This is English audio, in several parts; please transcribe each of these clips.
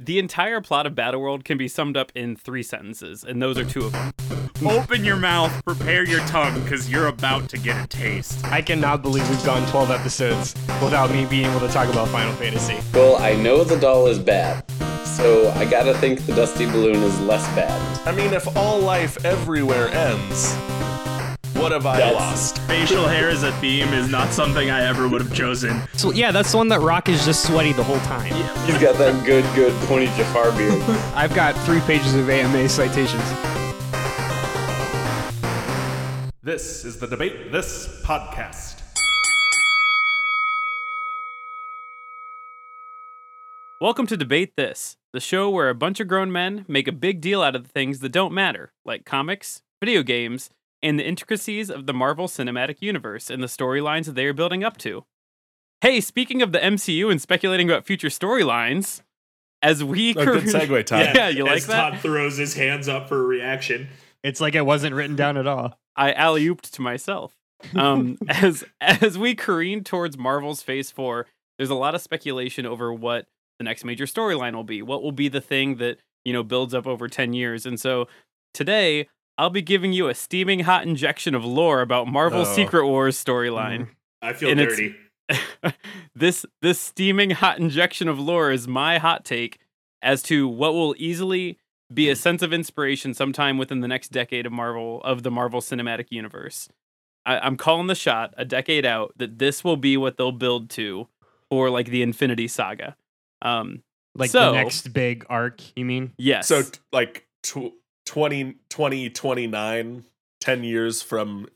The entire plot of Battleworld can be summed up in three sentences, and those are two of them. Open your mouth, prepare your tongue, because you're about to get a taste. I cannot believe we've gone 12 episodes without me being able to talk about Final Fantasy. Well, I know the doll is bad, so I gotta think the Dusty Balloon is less bad. I mean, if all life everywhere ends, what have I lost? Facial hair as a theme is not something I ever would have chosen. So yeah, that's the one that Rock is just sweaty the whole time. He's got that good, good pointy Jafar beard. I've got three pages of AMA citations. This is the Debate This podcast. Welcome to Debate This, the show where a bunch of grown men make a big deal out of the things that don't matter, like comics, video games, and the intricacies of the Marvel Cinematic Universe and the storylines that they are building up to. Hey, speaking of the MCU and speculating about future storylines, as we A good segue, Todd. Yeah, you like As that? Todd throws his hands up for a reaction. It's like it wasn't written down at all. I alley ooped to myself. Um, as as we careen towards Marvel's Phase Four, there's a lot of speculation over what the next major storyline will be. What will be the thing that you know builds up over ten years? And so today, I'll be giving you a steaming hot injection of lore about Marvel's Oh. Secret Wars storyline. I feel And dirty. this this steaming hot injection of lore is my hot take as to what will easily be a sense of inspiration sometime within the next decade of Marvel of the Marvel Cinematic Universe. I, I'm calling the shot a decade out that this will be what they'll build to for like the Infinity Saga. Um, Like So- the next big arc, you mean? yes. So, like, tw- 20, 2029, 10 years from,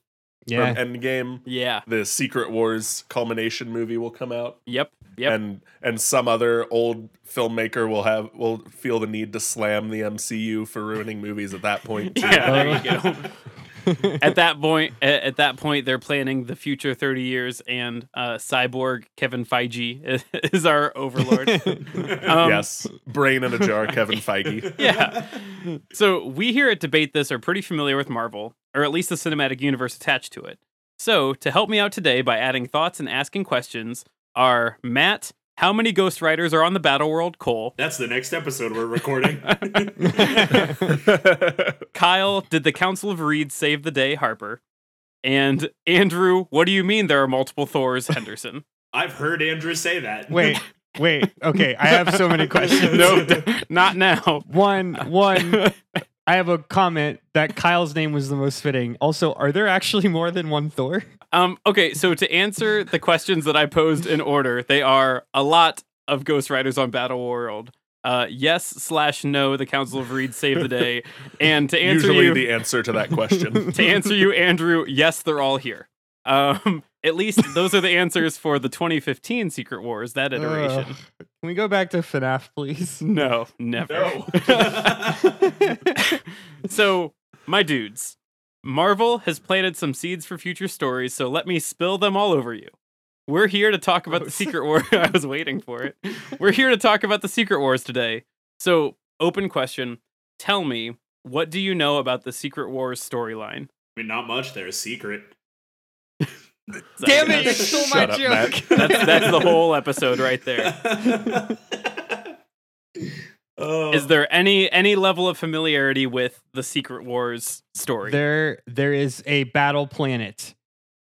Yeah. from Endgame, yeah. the Secret Wars culmination movie will come out. Yep. Yep. And and some other old filmmaker will have will feel the need to slam the MCU for ruining movies at that point. too. Yeah, there you go. at that point, at, at that point, they're planning the future thirty years, and uh, cyborg Kevin Feige is, is our overlord. Um, yes, brain in a jar, Kevin Feige. yeah. So we here at Debate This are pretty familiar with Marvel, or at least the cinematic universe attached to it. So to help me out today by adding thoughts and asking questions are Matt. How many Ghost Riders are on the Battle World? Cole. That's the next episode we're recording. Kyle, did the Council of Reed save the day? Harper. And Andrew, what do you mean there are multiple Thors? Henderson. I've heard Andrew say that. wait, wait. Okay, I have so many questions. no, not now. One, one. I have a comment that Kyle's name was the most fitting. Also, are there actually more than one Thor? Um, okay, so to answer the questions that I posed in order, they are a lot of Ghost Riders on Battle World. Uh, yes slash no, the Council of Reed save the day. And to answer Usually you, the answer to that question. to answer you, Andrew, yes, they're all here. Um, at least those are the answers for the 2015 Secret Wars, that iteration. Ugh. Can we go back to FNAF, please? No, never. No. so, my dudes, Marvel has planted some seeds for future stories, so let me spill them all over you. We're here to talk about the Secret War. I was waiting for it. We're here to talk about the Secret Wars today. So, open question. Tell me, what do you know about the Secret Wars storyline? I mean, not much. They're a secret. Damn it! You stole my Shut up, joke. that's, that's the whole episode right there. oh. Is there any any level of familiarity with the Secret Wars story? There, there is a battle planet,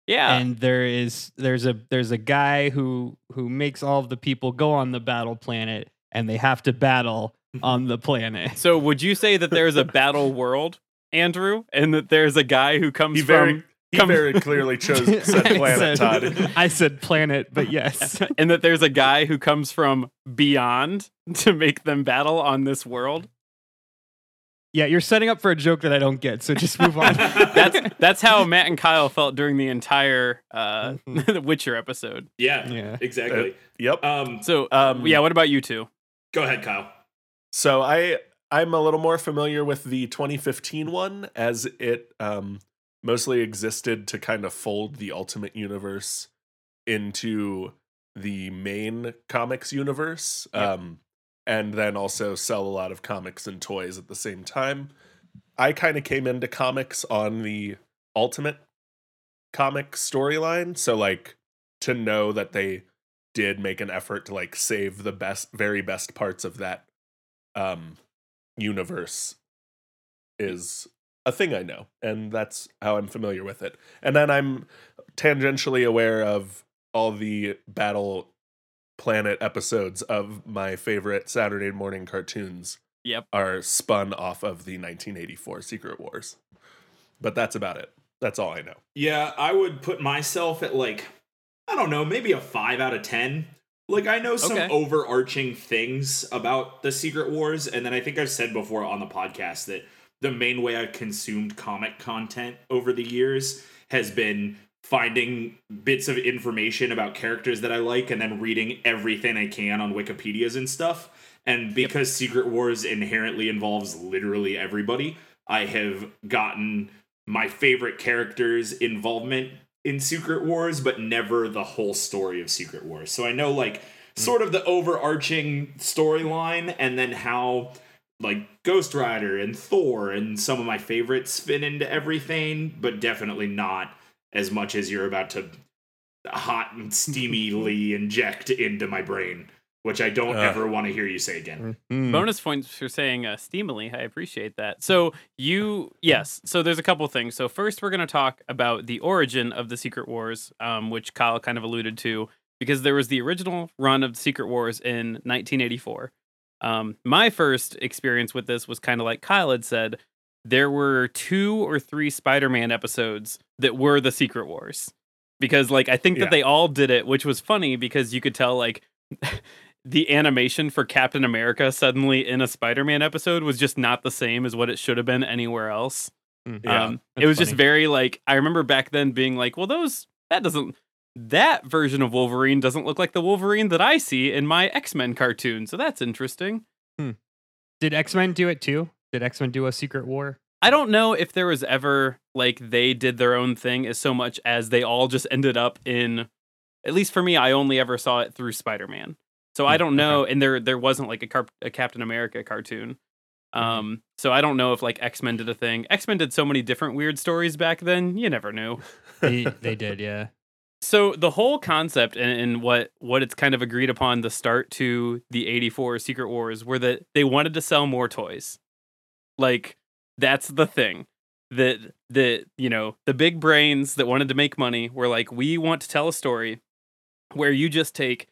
yeah. and there is there's a there's a guy who who makes all of the people go on the battle planet, and they have to battle mm-hmm. on the planet. So would you say that there's a battle world, Andrew, and that there's a guy who comes He very from he come- very clearly chose said planet, said- Todd. I said planet, but yes. and that there's a guy who comes from beyond to make them battle on this world? Yeah, you're setting up for a joke that I don't get, so just move on. That's that's how Matt and Kyle felt during the entire uh the Witcher episode. yeah, Yeah. exactly. Yep. Um, So Um, yeah, what about you two? go ahead, Kyle. So I I'm a little more familiar with the 2015 one as it um mostly existed to kind of fold the Ultimate Universe into the main comics universe. Um and then also sell a lot of comics and toys at the same time. I kind of came into comics on the Ultimate comic storyline, so like to know that they did make an effort to like save the best very best parts of that um, universe is a thing I know, and that's how I'm familiar with it. And then I'm tangentially aware of all the Battle Planet episodes of my favorite Saturday morning cartoons Yep. are spun off of the 1984 Secret Wars. But that's about it. That's all I know. Yeah, I would put myself at like, I don't know, maybe a five out of 10. Like, I know some Okay. overarching things about the Secret Wars, and then I think I've said before on the podcast that the main way I've consumed comic content over the years has been finding bits of information about characters that I like and then reading everything I can on Wikipedias and stuff. And because Secret Wars inherently involves literally everybody, I have gotten my favorite characters' involvement in Secret Wars, but never the whole story of Secret Wars. So I know like hmm. sort of the overarching storyline and then how like Ghost Rider and Thor and some of my favorites fit into everything, but definitely not as much as you're about to hot and steamily inject into my brain, which I don't Ugh. ever want to hear you say again. Mm. Bonus points for saying uh, steamily. I appreciate that. So you, yes. So there's a couple things. So first, we're going to talk about the origin of the Secret Wars, um, which Kyle kind of alluded to, because there was the original run of the Secret Wars in 1984. Um, my first experience with this was kind of like Kyle had said. There were two or three Spider-Man episodes that were the Secret Wars, because like I think Yeah. that they all did it, which was funny because you could tell like. the animation for Captain America suddenly in a Spider-Man episode was just not the same as what it should have been anywhere else. Mm. Yeah, um, it was just very like I remember back then being like, well, those that doesn't that version of Wolverine doesn't look like the Wolverine that I see in my X-Men cartoon, so that's interesting. Did X Men do it too? Did X Men do a Secret War? I don't know if there was ever like they did their own thing as so much as they all just ended up in at least for me I only ever saw it through Spider-Man. So I Hmm, don't know and there there wasn't like a, car- a Captain America cartoon. Um so I don't know if like X-Men did a thing. X-Men did so many different weird stories back then, you never knew. They, they did, yeah. So the whole concept and, and what what it's kind of agreed upon the start to the 84 Secret Wars were that they wanted to sell more toys. Like that's the thing. That that you know, the big brains that wanted to make money were like we want to tell a story where you just take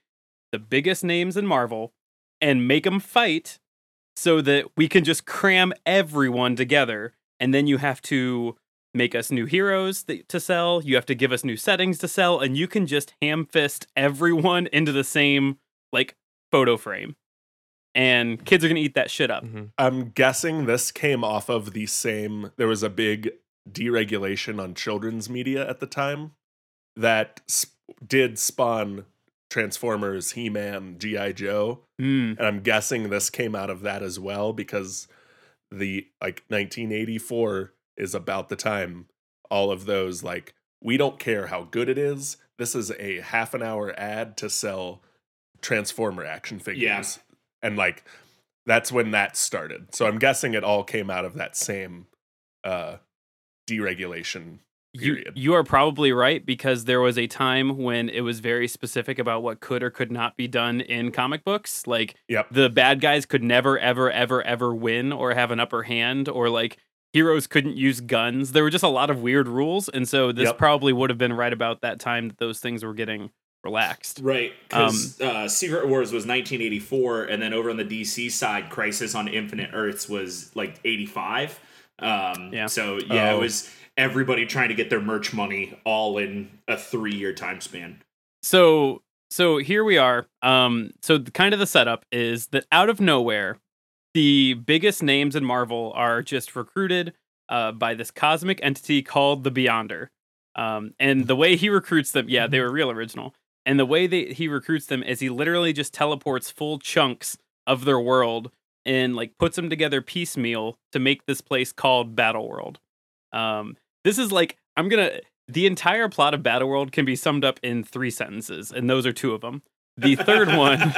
the biggest names in Marvel and make them fight so that we can just cram everyone together and then you have to make us new heroes th- to sell. You have to give us new settings to sell, and you can just ham fist everyone into the same like photo frame. And kids are gonna eat that shit up. Mhm. I'm guessing this came off of the same. There was a big deregulation on children's media at the time that sp- did spawn Transformers, He Man, G.I. Joe. Mm, And I'm guessing this came out of that as well because the like 1984 is about the time all of those like we don't care how good it is. This is a half an hour ad to sell Transformer action figures. And like that's when that started. So I'm guessing it all came out of that same uh deregulation you, period. you are probably right because there was a time when it was very specific about what could or could not be done in comic books. Like Yep. the bad guys could never, ever, ever, ever win or have an upper hand, or like heroes couldn't use guns. There were just a lot of weird rules, and so this Yep. probably would have been right about that time that those things were getting relaxed. Right, because uh, Secret Wars was 1984, and then over on the DC side, Crisis on Infinite Earths was like 85. Um, Yeah. So yeah, Oh. it was everybody trying to get their merch money all in a three-year time span. So so here we are. Um so the, kind of the setup is that out of nowhere, the biggest names in Marvel are just recruited uh, by this cosmic entity called the Beyonder. Um, and the way he recruits them, yeah, they were real original. And the way that he recruits them is he literally just teleports full chunks of their world and like puts them together piecemeal to make this place called Battle World. Um, this is like I'm gonna the entire plot of Battle World can be summed up in three sentences, and those are two of them. The third one,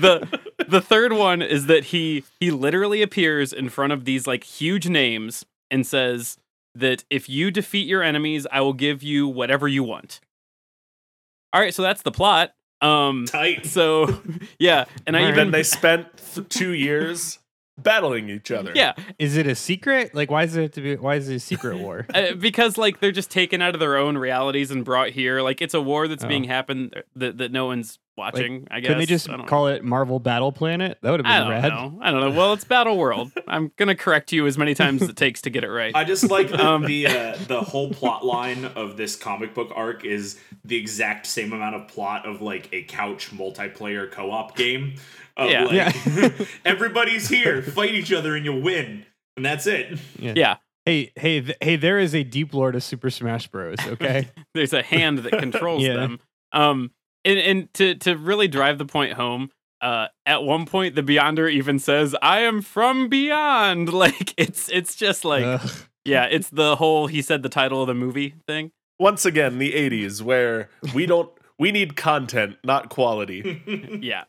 the the third one is that he he literally appears in front of these like huge names and says that if you defeat your enemies, I will give you whatever you want. All right, so that's the plot. Um, Tight. so yeah, and I even then they spent th- two years battling each other. yeah Is it a secret? Like, why is it to be? Why is it a secret war? uh, because like they're just taken out of their own realities and brought here. Like it's a war that's Oh. being happened that, that no one's watching. I guess Couldn't they just I don't call it Marvel Battle Planet? That would have I been don't rad. know. I don't know. Well, it's Battle World. I'm gonna correct you as many times as it takes to get it right. I just like the Um, the, uh, the whole plot line of this comic book arc is the exact same amount of plot of like a couch multiplayer co-op game. Of Yeah. like, Yeah. everybody's here, fight each other, and you'll win, and that's it. yeah, Hey, hey, th- hey! There is a deep lore to Super Smash Bros. Okay. there's a hand that controls Yeah. them. Um, and, and to to really drive the point home, uh, at one point the Beyonder even says, "I am from beyond." Like it's it's just like Ugh. yeah, it's the whole he said the title of the movie thing. Once again, the 80s, where we don't, we need content, not quality. Yeah.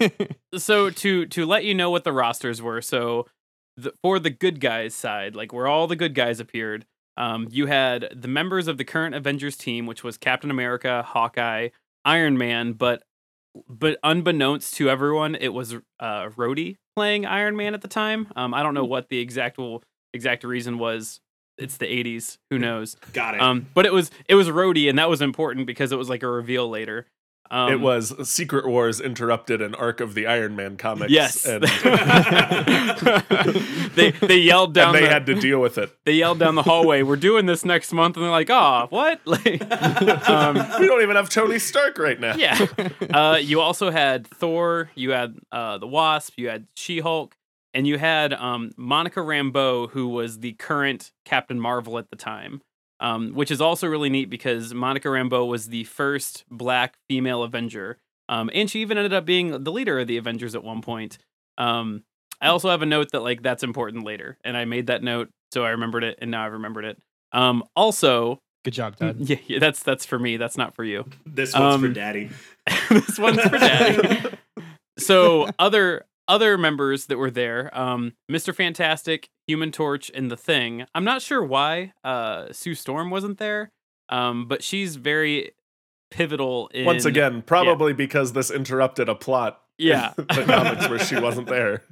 so to to let you know what the rosters were so the, for the good guys side like where all the good guys appeared um, you had the members of the current avengers team which was captain america hawkeye iron man but but unbeknownst to everyone it was uh Rhodey playing iron man at the time um, i don't know what the exact well, exact reason was it's the 80s who knows Got it. um, but it was it was Rhodey and that was important because it was like a reveal later um, it was Secret Wars interrupted an arc of the Iron Man comics. Yes. And, they they yelled down and they the, had to deal with it. they yelled down the hallway. We're doing this next month, and they're like, "Oh, what?" Like, um, We don't even have Tony Stark right now. yeah. Uh, you also had Thor. You had uh, the Wasp. You had She Hulk, and you had um, Monica Rambeau, who was the current Captain Marvel at the time. Um, which is also really neat because Monica Rambeau was the first black female Avenger. Um, and she even ended up being the leader of the Avengers at one point. Um, I also have a note that like that's important later, and I made that note so I remembered it, and now I've remembered it. Um, also, Good job, Dad. yeah, yeah, that's that's for me. That's not for you. this one's for um, daddy. this one's for daddy. so other other members that were there, um, Mr. Fantastic, Human Torch, and the Thing. I'm not sure why uh, Sue Storm wasn't there, um, but she's very pivotal. In, Once again, probably because this interrupted a plot. Yeah. the comics where she wasn't there,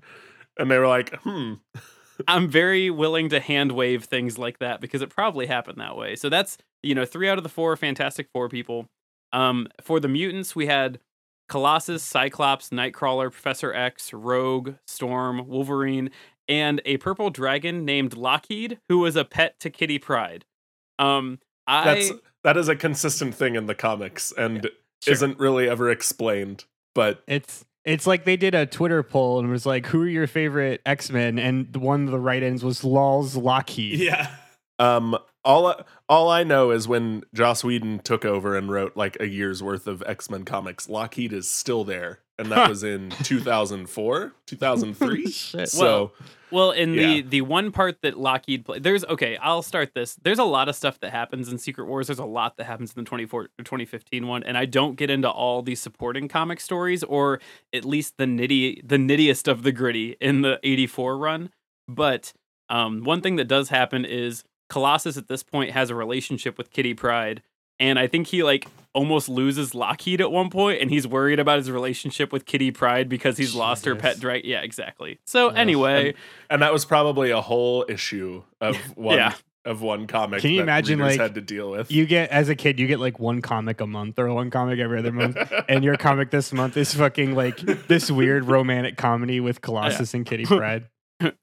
and they were like, "Hmm, I'm very willing to hand wave things like that because it probably happened that way. So that's you know three out of the four Fantastic Four people. Um, for the mutants, we had Colossus, Cyclops, Nightcrawler, Professor X, Rogue, Storm, Wolverine, and a purple dragon named Lockheed, who was a pet to Kitty Pryde. Um, I that's that is a consistent thing in the comics and Sure. isn't really ever explained." But It's it's like they did a Twitter poll and was like, "Who are your favorite X Men?" And the one of the right ends was Lol's Lockheed. Yeah. Um, all I- all I know is when Joss Whedon took over and wrote like a year's worth of X Men comics, Lockheed is still there, and that was in 2004, 2003. Shit. so Well, in Yeah. the the one part that Lockheed played, there's okay. I'll start this. There's a lot of stuff that happens in Secret Wars. There's a lot that happens in the 24 or 2015 one, and I don't get into all the supporting comic stories, or at least the nitty the nittiest of the gritty in the 84 run. But um, one thing that does happen is Colossus at this point has a relationship with Kitty Pryde, and I think he like almost loses Lockheed at one point, and he's worried about his relationship with Kitty Pryde because he's lost her pet Jesus. dragon. Yeah, exactly. So Ugh. anyway. and that was probably a whole issue of one Yeah. of one comic. Can you that imagine, readers like, had to deal with? You get as a kid, you get like one comic a month or one comic every other month, and your comic this month is fucking like this weird romantic comedy with Colossus and Kitty Pryde.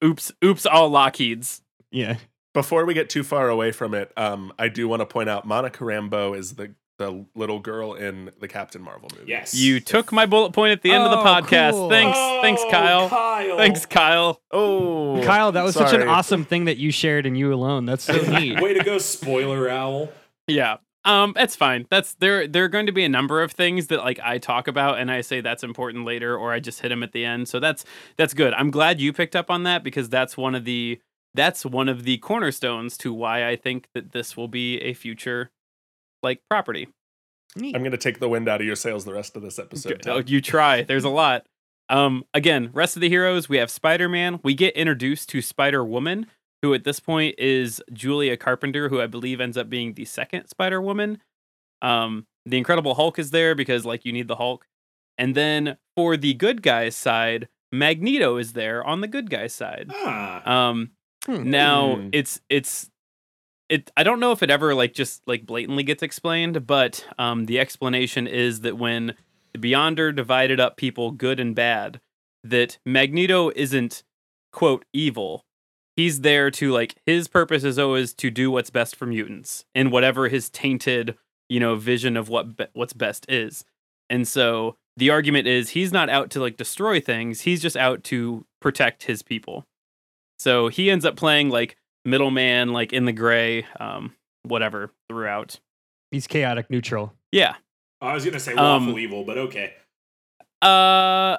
oops, oops, all Lockheeds. Yeah, Before we get too far away from it, um, I do want to point out Monica Rambeau is the the little girl in the Captain Marvel movie. Yes. You took my bullet point at the end of the Oh, podcast. cool. Thanks, Oh, thanks, Kyle. Kyle. Thanks, Kyle. Oh, Kyle, that was such an awesome thing that you shared and you alone. That's so neat. Way to go, spoiler owl. Yeah. Um, it's fine. That's there. There are going to be a number of things that like I talk about, and I say that's important later, or I just hit them at the end. So that's that's good. I'm glad you picked up on that because that's one of the that's one of the cornerstones to why I think that this will be a future like property. Neat. I'm gonna take the wind out of your sails the rest of this episode. Oh, you try. There's a lot. Um, again, rest of the heroes. We have Spider Man. We get introduced to Spider Woman, who at this point is Julia Carpenter, who I believe ends up being the second Spider Woman. Um, the Incredible Hulk is there because like you need the Hulk. And then for the good guys side, Magneto is there on the good guys side. Ah. Um Hmm. now Hmm. it's it's it I don't know if it ever like just like blatantly gets explained, but um the explanation is that when the Beyonder divided up people good and bad, that Magneto isn't quote evil. He's there to like his purpose is always to do what's best for mutants in whatever his tainted, you know, vision of what be- what's best is. And so the argument is he's not out to like destroy things, he's just out to protect his people. So he ends up playing like middleman, like in the gray, um, whatever throughout. He's chaotic neutral. Yeah. I was gonna say Um, lawful evil, but okay. Uh,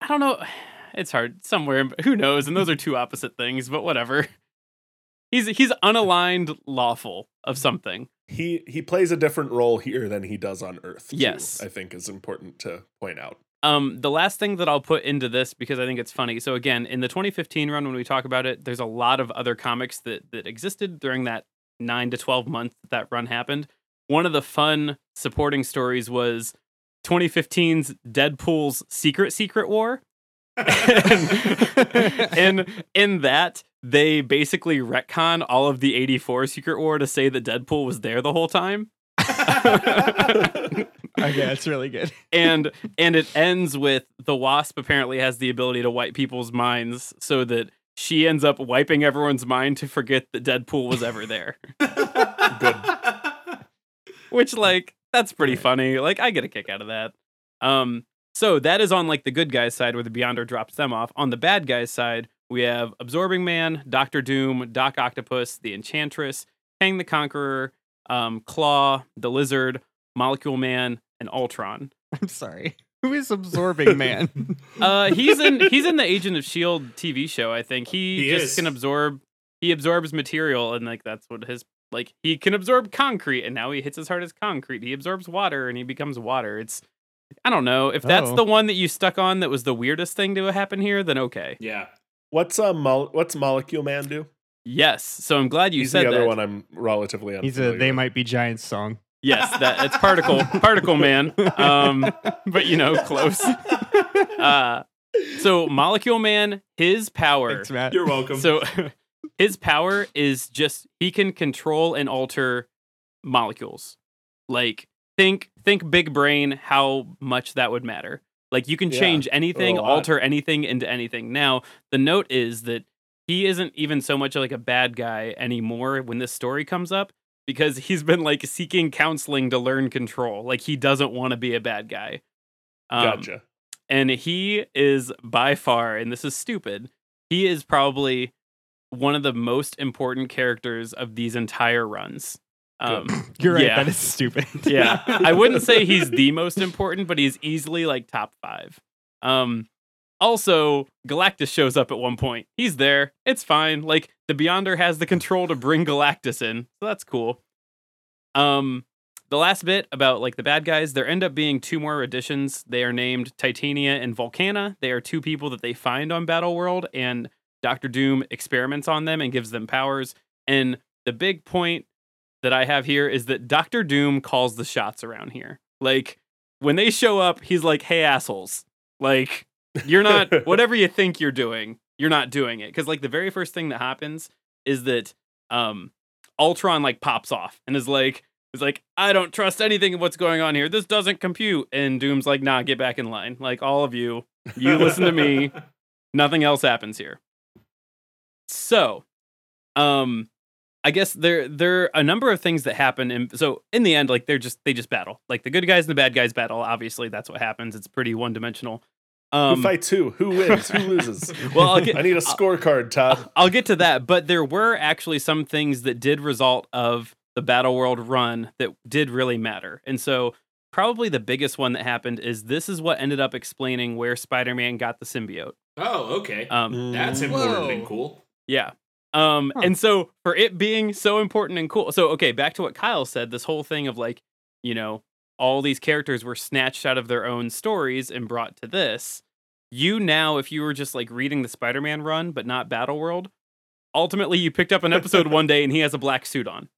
I don't know. It's hard somewhere. in- Who knows? And those are two opposite things, but whatever. He's he's unaligned lawful of something. He he plays a different role here than he does on Earth. too, Yes. I think is important to point out. Um, the last thing that I'll put into this because I think it's funny. So again, in the 2015 run, when we talk about it, there's a lot of other comics that that existed during that nine to 12 months that that run happened. One of the fun supporting stories was 2015's Deadpool's Secret Secret War. and in that, they basically retcon all of the 84 Secret War to say that Deadpool was there the whole time. Okay, that's really good. and and it ends with the wasp apparently has the ability to wipe people's minds so that she ends up wiping everyone's mind to forget that Deadpool was ever there. good. Which like that's pretty funny. Like I get a kick out of that. Um so that is on like the good guys side where the Beyonder drops them off. On the bad guys side, we have Absorbing Man, Doctor Doom, Doc Octopus, the Enchantress, Kang the Conqueror, um, Klaw, the Lizard, Molecule Man, and Ultron. I'm sorry. Who is absorbing man? Uh, he's in he's in the Agent of Shield TV show. I think he, He just is. can absorb. He absorbs material, and like that's what his like. He can absorb concrete, and now he hits as hard as concrete. He absorbs water, and he becomes water. It's I don't know if that's Oh. the one that you stuck on that was the weirdest thing to happen here. Then okay, yeah. What's um mole- what's Molecule Man do? Yes. So I'm glad you He's said the other that. one I'm relatively unfamiliar He's a they with. might be giants song. Yes, that it's particle particle man. Um, but you know, close. Uh, so molecule man, his power. Thanks, Matt. You're welcome. So his power is just he can control and alter molecules. Like think think big brain how much that would matter. Like you can Yeah, change anything, a lot. alter anything into anything. Now, the note is that he isn't even so much like a bad guy anymore when this story comes up because he's been like seeking counseling to learn control. Like he doesn't want to be a bad guy. Um, Gotcha. and he is by far and this is stupid he is probably one of the most important characters of these entire runs um You're right. yeah. That is stupid. yeah i wouldn't say he's the most important but he's easily like top five um also galactus shows up at one point. He's there. It's fine. Like the beyonder has the control to bring galactus in so that's cool. Um the last bit about like the bad guys there end up being two more additions. They are named titania and volcana. They are two people that they find on battle world and dr doom experiments on them and gives them powers. And the big point that i have here is that dr doom calls the shots around here. Like when they show up he's like hey assholes. Like you're not whatever you think you're doing you're not doing it. Because like the very first thing that happens is that um ultron like pops off and is like is like i don't trust anything of what's going on here. This doesn't compute. And doom's like nah get back in line. Like all of you you listen to me. Nothing else happens here. So um i guess there there are a number of things that happen and so in the end like they're just they just battle. Like the good guys and the bad guys battle. Obviously that's what happens. It's pretty one-dimensional um who fights who? Who wins? Who loses? well I'll get, I need a scorecard, Todd. I'll get to that, but there were actually some things that did result of the Battle World run that did really matter. And so probably the biggest one that happened is this is what ended up explaining where Spider-Man got the symbiote. oh, okay. Um That's Mm. important and cool. yeah. Um Huh. and so for it being so important and cool. So okay, back to what Kyle said, this whole thing of like, you know, all these characters were snatched out of their own stories and brought to this. You now if you were just like reading the Spider-Man run but not Battle World, ultimately you picked up an episode one day and he has a black suit on.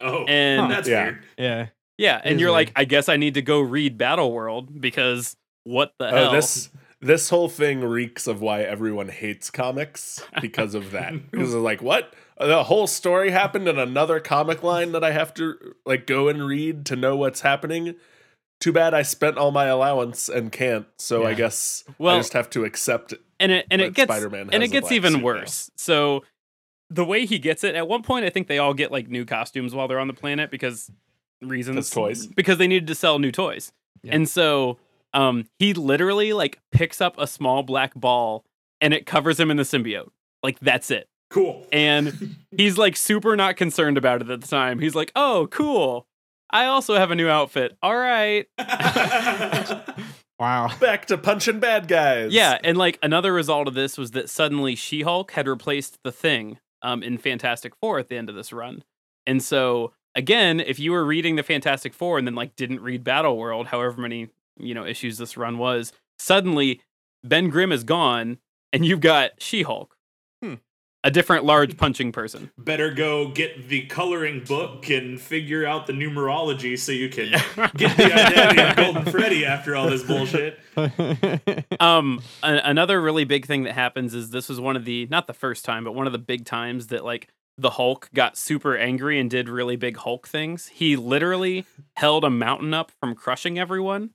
Oh, And that's Yeah. weird. yeah. Yeah, and is you're like, weird. I guess I need to go read Battle World because what the Oh, hell? this this whole thing reeks of why everyone hates comics because of that. because they're like, what? The whole story happened in another comic line that I have to like go and read to know what's happening. Too bad I spent all my allowance and can't. So I guess Well- I just have to accept it. and it and it gets Spider-Man and it gets even suit now. worse. So the way he gets it, at one point, I think they all get like new costumes while they're on the planet because reasons, toys. because they needed to sell new toys, Yeah. and so um, he literally like picks up a small black ball and it covers him in the symbiote. Like that's it. Cool. And he's like super not concerned about it at the time. He's like, "Oh, cool. I also have a new outfit. All right." Wow. Back to punching bad guys. Yeah, and like another result of this was that suddenly She-Hulk had replaced the Thing um, in Fantastic Four at the end of this run, and so again, if you were reading the Fantastic Four and then like didn't read Battle World, however many you know issues this run was, suddenly Ben Grimm is gone, and you've got She-Hulk, Hmm. A different large punching person. Better go get the coloring book and figure out the numerology so you can get the identity of Golden Freddy after all this bullshit. um a- another really big thing that happens is this was one of the not the first time but one of the big times that like the hulk got super angry and did really big hulk things he literally held a mountain up from crushing everyone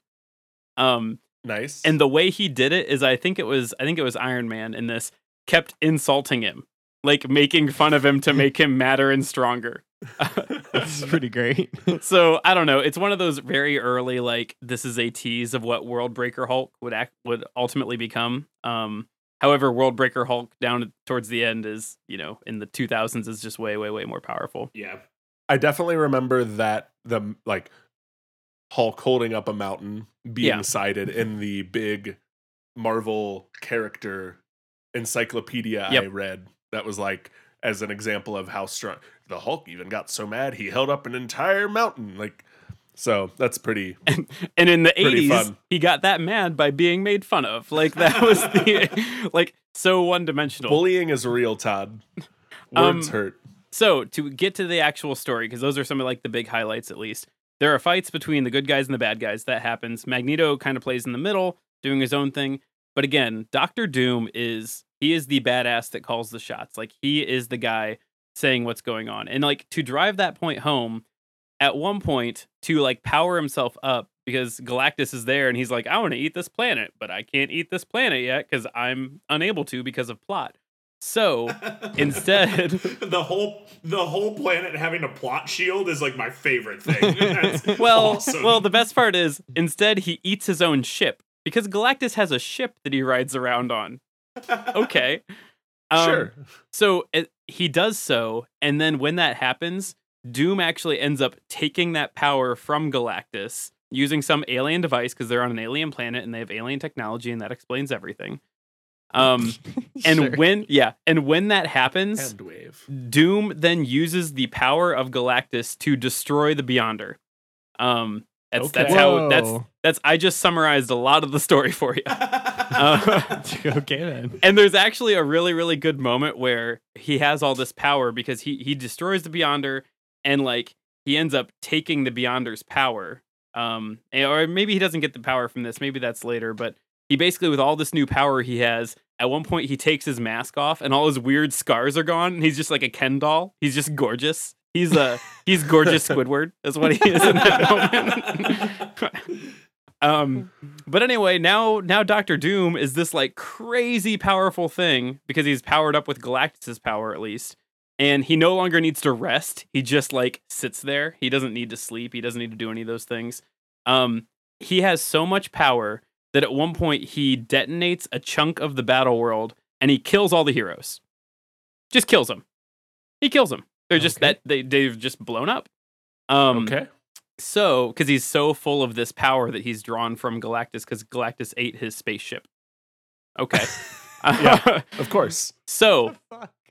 um Nice. and the way he did it is i think it was i think it was iron man in this kept insulting him like making fun of him to make him madder and stronger this is pretty great. so I don't know. It's one of those very early like this is a tease of what World Breaker Hulk would act would ultimately become. Um, however, World Breaker Hulk down towards the end is you know in the 2000s is just way way way more powerful. Yeah. I definitely remember that the like Hulk holding up a mountain being Yeah. cited in the big Marvel character encyclopedia I read. That was like as an example of how strong the Hulk even got so mad he held up an entire mountain. Like so that's pretty And in the 80s, fun. he got that mad by being made fun of. Like that was the like so one dimensional. bullying is real, Todd. Words Um, hurt. So to get to the actual story, because those are some of like the big highlights at least. There are fights between the good guys and the bad guys. That happens. Magneto kind of plays in the middle, doing his own thing. But again, Doctor Doom is he is the badass that calls the shots. Like he is the guy saying what's going on. And like to drive that point home, at one point to like power himself up because Galactus is there and he's like, I want to eat this planet, but I can't eat this planet yet because I'm unable to because of plot. So instead, the whole the whole planet having a plot shield is like my favorite thing. Well, awesome. well, the best part is instead he eats his own ship because Galactus has a ship that he rides around on. Okay, Um, sure. So it, he does so, and then when that happens, Doom actually ends up taking that power from Galactus using some alien device because they're on an alien planet and they have alien technology, and that explains everything. Um, and Sure. when yeah, and when that happens. Doom then uses the power of Galactus to destroy the Beyonder. Um, that's that's Okay. how that's that's. I just summarized a lot of the story for you. Uh, okay then. and there's actually a really really good moment where he has all this power because he he destroys the Beyonder and like he ends up taking the Beyonder's power. Um, and- or maybe he doesn't get the power from this. Maybe that's later, but he basically with all this new power he has. At one point, he takes his mask off, and all his weird scars are gone. And he's just like a Ken doll. He's just gorgeous. He's a he's gorgeous Squidward. That's what he is in that moment. um, but anyway, now now Doctor Doom is this like crazy powerful thing because he's powered up with Galactus's power at least, and he no longer needs to rest. He just like sits there. He doesn't need to sleep. He doesn't need to do any of those things. Um, he has so much power that at one point he detonates a chunk of the battle world and he kills all the heroes. Just kills them. He kills them. They're just Okay. that they they've just blown up. Um, Okay. so, because he's so full of this power that he's drawn from Galactus, because Galactus ate his spaceship. Okay. Yeah. Of course. so,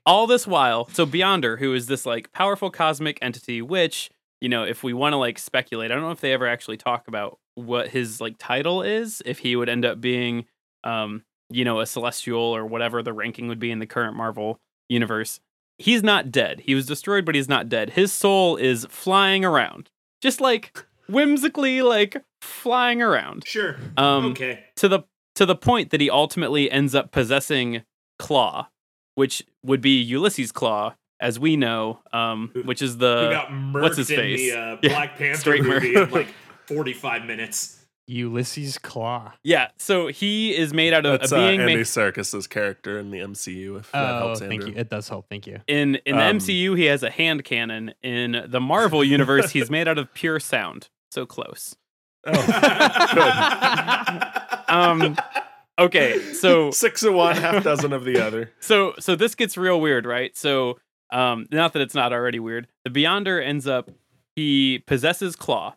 all this while, so Beyonder, who is this like powerful cosmic entity, which, you know, if we want to like speculate, I don't know if they ever actually talk about what his like title is, if he would end up being, um, you know, a celestial or whatever the ranking would be in the current Marvel universe. He's not dead. He was destroyed, but he's not dead. His soul is flying around, just like whimsically like flying around. Sure. Um, okay. to the to the point that he ultimately ends up possessing Klaw, which would be Ulysses Klaw, as we know, um, Who- which is the got what's his face? the uh, Yeah, Black Panther straight movie in like 45 minutes. Ulysses Klaw. yeah. So he is made out of That's a uh, Andy made Serkis's character in the MCU. If that Oh, helps, thank Andrew. you. It does help. Thank you. in in the Um, MCU. He has a hand cannon. In the Marvel universe, he's made out of pure sound. So close. Um. Okay. So Six of one, half dozen of the other. so so this gets real weird, right? So um not that it's not already weird. The Beyonder ends up he possesses Klaw.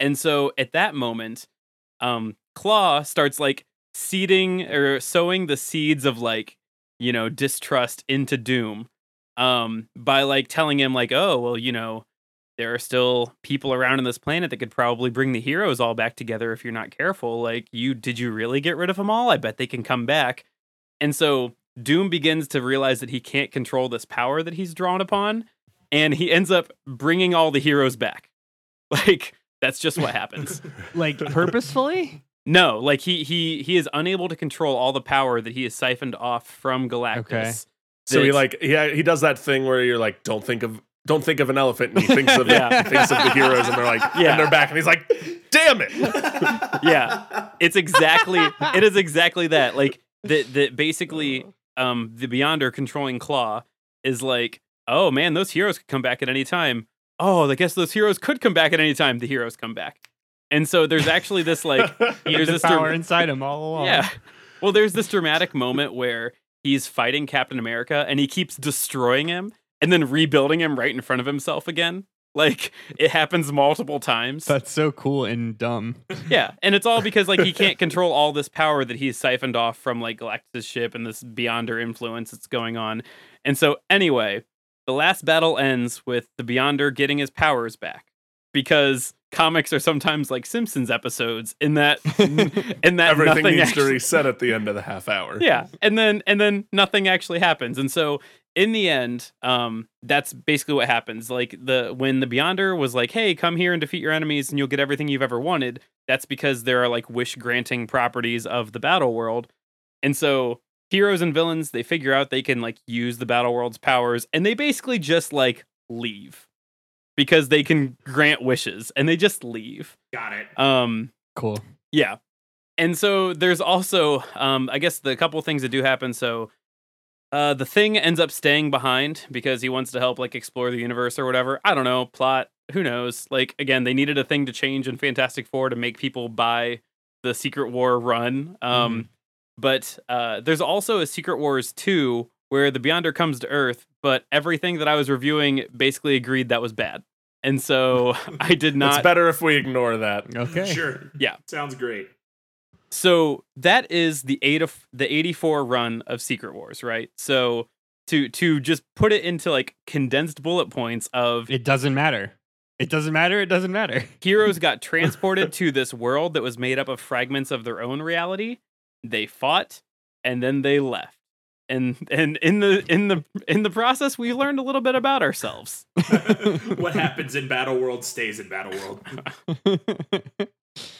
And so at that moment, um Klaw starts like seeding or sowing the seeds of like, you know, distrust into Doom. Um by like telling him like, "Oh, well, you know, there are still people around on this planet that could probably bring the heroes all back together if you're not careful. Like, you did you really get rid of them all? I bet they can come back." And so Doom begins to realize that he can't control this power that he's drawn upon, and he ends up bringing all the heroes back. Like that's just what happens. Like purposefully? no, like he he he is unable to control all the power that he has siphoned off from Galactus. Okay. So he like yeah he does that thing where you're like don't think of don't think of an elephant and he thinks of Yeah. he thinks of the heroes and they're like Yeah. and they're back and he's like damn it yeah it's exactly it is exactly that like the that basically um the beyonder controlling klaw is like oh man those heroes could come back at any time oh i guess those heroes could come back at any time the heroes come back and so there's actually this like there's the this power dra- inside him all along. yeah well there's this dramatic moment where he's fighting captain america and he keeps destroying him and then rebuilding him right in front of himself again like it happens multiple times That's so cool and dumb. yeah, and it's all because like he can't control all this power that he's siphoned off from like Galactus' ship and this Beyonder influence that's going on. And so anyway, the last battle ends with the Beyonder getting his powers back. Because comics are sometimes like Simpsons episodes in that in that everything needs actually, to reset at the end of the half hour. Yeah and then and then nothing actually happens. And so in the end um that's basically what happens. Like the when the beyonder was like hey come here and defeat your enemies and you'll get everything you've ever wanted that's because there are like wish granting properties of the battle world. And so heroes and villains they figure out they can like use the battle world's powers and they basically just like leave because they can grant wishes and they just leave Got it. um Cool. yeah. And so there's also um I guess the couple things that do happen so uh the thing ends up staying behind because he wants to help like explore the universe or whatever. I don't know, plot, who knows. Like again, they needed a thing to change in Fantastic 4 to make people buy the Secret War run. Um but uh there's also a Secret Wars 2 where the Beyonder comes to Earth, but everything that I was reviewing basically agreed that was bad. And so I did not. it's better if we ignore that Okay. Sure. Yeah. Sounds great. So that is the eight of the 84 run of Secret Wars, right? So to to just put it into like condensed bullet points of It doesn't matter. It doesn't matter. It doesn't matter. heroes got transported to this world that was made up of fragments of their own reality. They fought and then they left. And and in the in the in the process we learned a little bit about ourselves. what happens in Battle World stays in Battle World.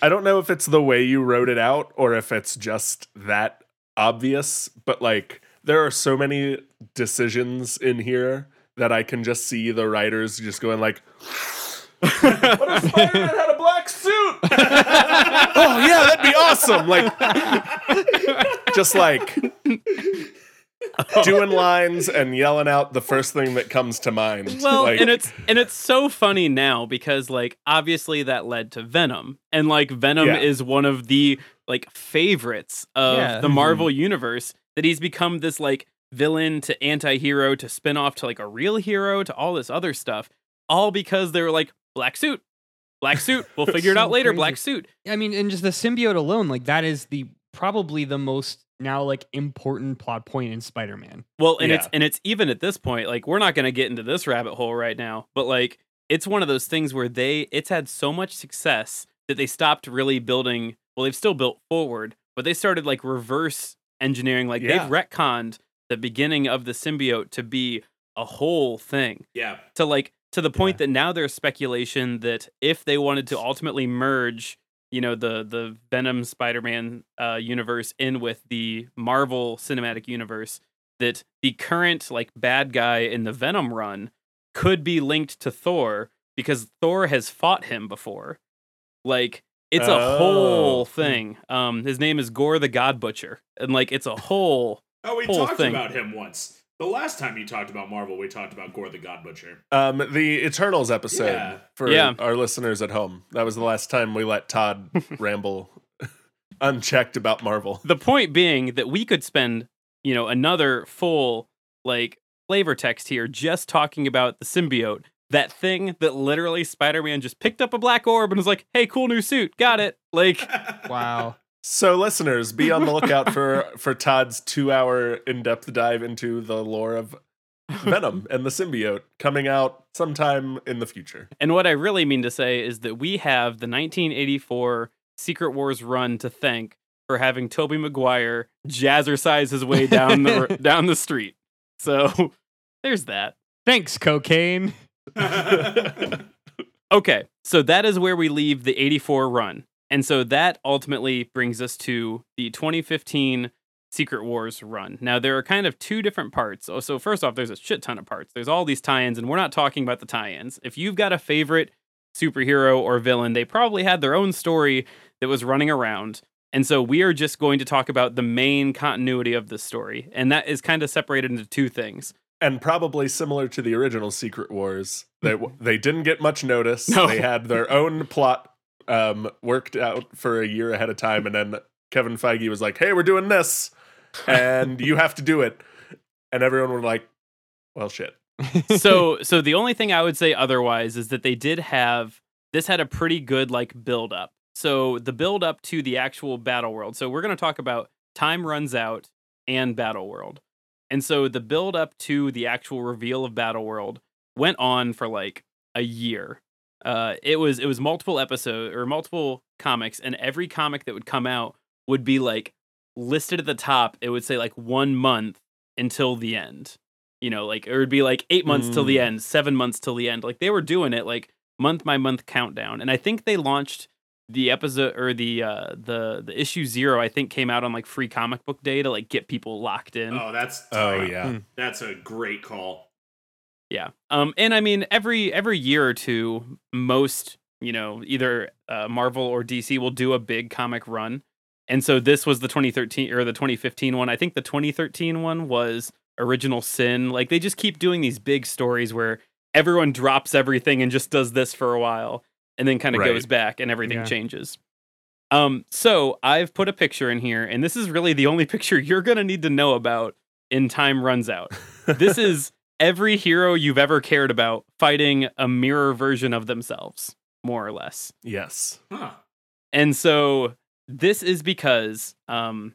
I don't know if it's the way you wrote it out or if it's just that obvious, but like there are so many decisions in here that I can just see the writers just going like What if Spider-Man had a black suit? oh yeah, that'd be awesome. Like just like doing lines and yelling out the first thing that comes to mind. Well, like, and it's and it's so funny now because like obviously that led to Venom, and like Venom Yeah. is one of the like favorites of Yeah. the Marvel mm-hmm. universe. That he's become this like villain to anti-hero to spin off to like a real hero to all this other stuff, all because they were like black suit, black suit. We'll figure it So out later. crazy. Black suit. I mean, and just the symbiote alone, like that is the probably the most now like important plot point in Spider-Man. Well, and it's and it's even at this point, like we're not going to get into this rabbit hole right now, but like it's one of those things where they it's had so much success that they stopped really building. Well, they've still built forward, but they started like reverse engineering. Like Yeah. they've retconned the beginning of the symbiote to be a whole thing Yeah. to like to the point that now there's speculation that if they wanted to ultimately merge, you know, the the Venom Spider-Man uh, universe in with the Marvel Cinematic Universe, that the current like bad guy in the Venom run could be linked to Thor because Thor has fought him before. Like it's a Oh. whole thing. Um, his name is Gorr the God Butcher, and like it's a whole. Oh, we Whole talked thing. about him once. The last time you talked about Marvel, we talked about Gorr the God Butcher. Um, the Eternals episode Yeah. for Yeah. our listeners at home. That was the last time we let Todd ramble unchecked about Marvel. The point being that we could spend, you know, another full like flavor text here just talking about the symbiote. That thing that literally Spider-Man just picked up a black orb and was like, "Hey, cool new suit, got it." Like, Wow. So, listeners, be on the lookout for for Todd's two-hour in-depth dive into the lore of Venom and the symbiote coming out sometime in the future. and what I really mean to say is that we have the 1984 Secret Wars run to thank for having Tobey Maguire jazzercise his way down the down the street. So, there's that. Thanks, cocaine. Okay, so that is where we leave the 84 run. And so that ultimately brings us to the 2015 Secret Wars run. Now, there are kind of two different parts. Oh, So, first off, there's a shit ton of parts. There's all these tie ins, and we're not talking about the tie ins. If you've got a favorite superhero or villain, they probably had their own story that was running around. And so we are just going to talk about the main continuity of the story. And that is kind of separated into two things. and probably similar to the original Secret Wars, they they didn't get much notice. No. They had their own plot um, worked out for a year ahead of time, and then Kevin Feige was like, "Hey, we're doing this, and you have to do it," and everyone were like, "Well, shit." so so the only thing I would say otherwise is that they did have this had a pretty good like build up. So the build up to the actual battle world. So we're going to talk about time runs out and battle world. And so the build up to the actual reveal of battle world went on for like a year. Uh, it was it was multiple episodes or multiple comics, and every comic that would come out would be like listed at the top. It would say like one month until the end you know, like it would be like eight months till the Mm. end, seven months till the end. Like they were doing it like month by month countdown. And I think they launched the episode or the uh the the issue zero, I think came out on like free comic book day to like get people locked in. oh, that's Oh yeah, Hmm. That's a great call. Yeah. Um and I mean every every year or two, most, you know, either uh, Marvel or DC will do a big comic run. And so this was the 2013 or the 2015 one. I think the 2013 one was Original Sin. Like they just keep doing these big stories where everyone drops everything and just does this for a while and then kind of Right. goes back and everything Yeah. changes. Um so I've put a picture in here and this is really the only picture you're going to need to know about in time runs out this is every hero you've ever cared about fighting a mirror version of themselves, more or less. yes. Huh. And so this is because um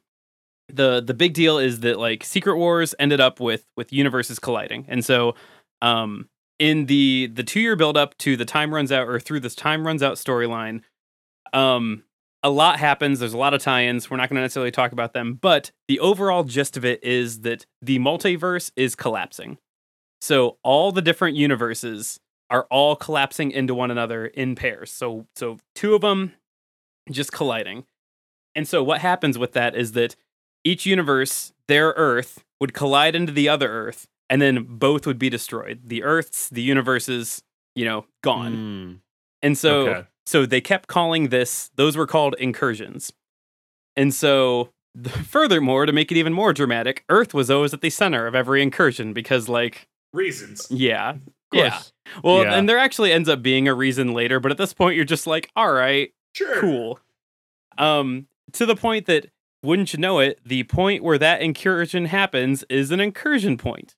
the the big deal is that like Secret Wars ended up with with universes colliding. And so um in the the 2 year build up to the time runs out or through this time runs out storyline um a lot happens. There's a lot of tie-ins. We're not going to necessarily talk about them, but the overall gist of it is that the multiverse is collapsing. So all the different universes are all collapsing into one another in pairs. So so two of them just colliding. And so what happens with that is that each universe, their Earth, would collide into the other Earth, and then both would be destroyed. The Earths, the universes, you know, gone. Mm, And so okay. so they kept calling this those were called incursions. And so furthermore to make it even more dramatic, Earth was always at the center of every incursion because like Reasons. yeah. Yeah. Well, Yeah. and there actually ends up being a reason later, but at this point you're just like, all right, Sure. cool. Um to the point that wouldn't you know it, the point where that incursion happens is an incursion point.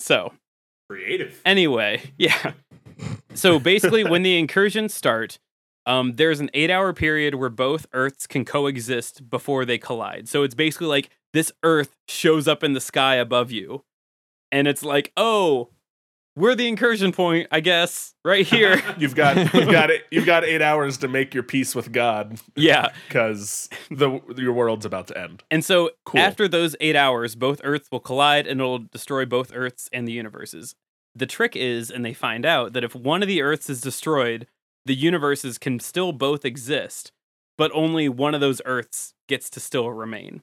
So, Creative. Anyway, yeah. So basically, when the incursions start, um, there's an eight hour period where both Earths can coexist before they collide. So it's basically like this Earth shows up in the sky above you. And it's like, oh, we're the incursion point, I guess, right here. You've got you've got it. You've got eight hours to make your peace with God yeah. because the your world's about to end. And so Cool. after those eight hours, both Earths will collide and it'll destroy both Earths and the universes. the trick is, and they find out that if one of the Earths is destroyed, the universes can still both exist, but only one of those Earths gets to still remain.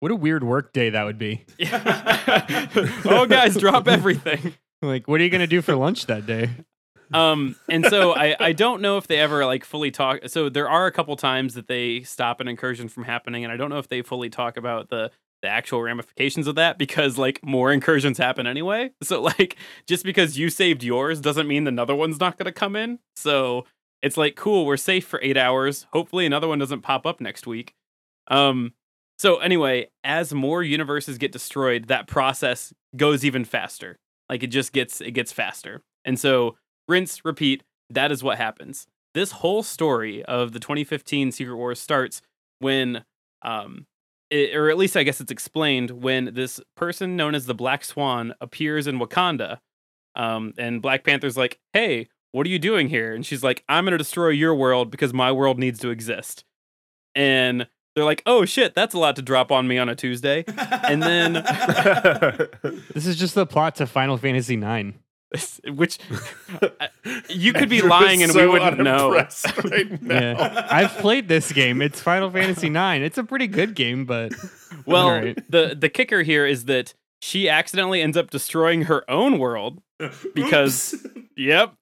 What a weird work day that would be. oh, guys, drop everything. Like, what are you gonna do for lunch that day? um and so I, I don't know if they ever like fully talk so there are a couple times that they stop an incursion from happening and i don't know if they fully talk about the the actual ramifications of that because like more incursions happen anyway so like just because you saved yours doesn't mean another one's not going to come in so it's like cool we're safe for eight hours hopefully another one doesn't pop up next week um so anyway as more universes get destroyed that process goes even faster like it just gets it gets faster and so rinse, repeat. That is what happens. This whole story of the 2015 Secret Wars starts when, um, it, or at least I guess it's explained when this person known as the Black Swan appears in Wakanda, um, and Black Panther's like, "Hey, what are you doing here?" And she's like, "I'm gonna destroy your world because my world needs to exist." And they're like, "Oh shit, that's a lot to drop on me on a Tuesday." And then This is just the plot to Final Fantasy IX. which you could be lying and we wouldn't know. Right. Yeah, I've played this game. It's Final Fantasy IX. It's a pretty good game, but Well, Alright. the the kicker here is that she accidentally ends up destroying her own world. Because- Yep.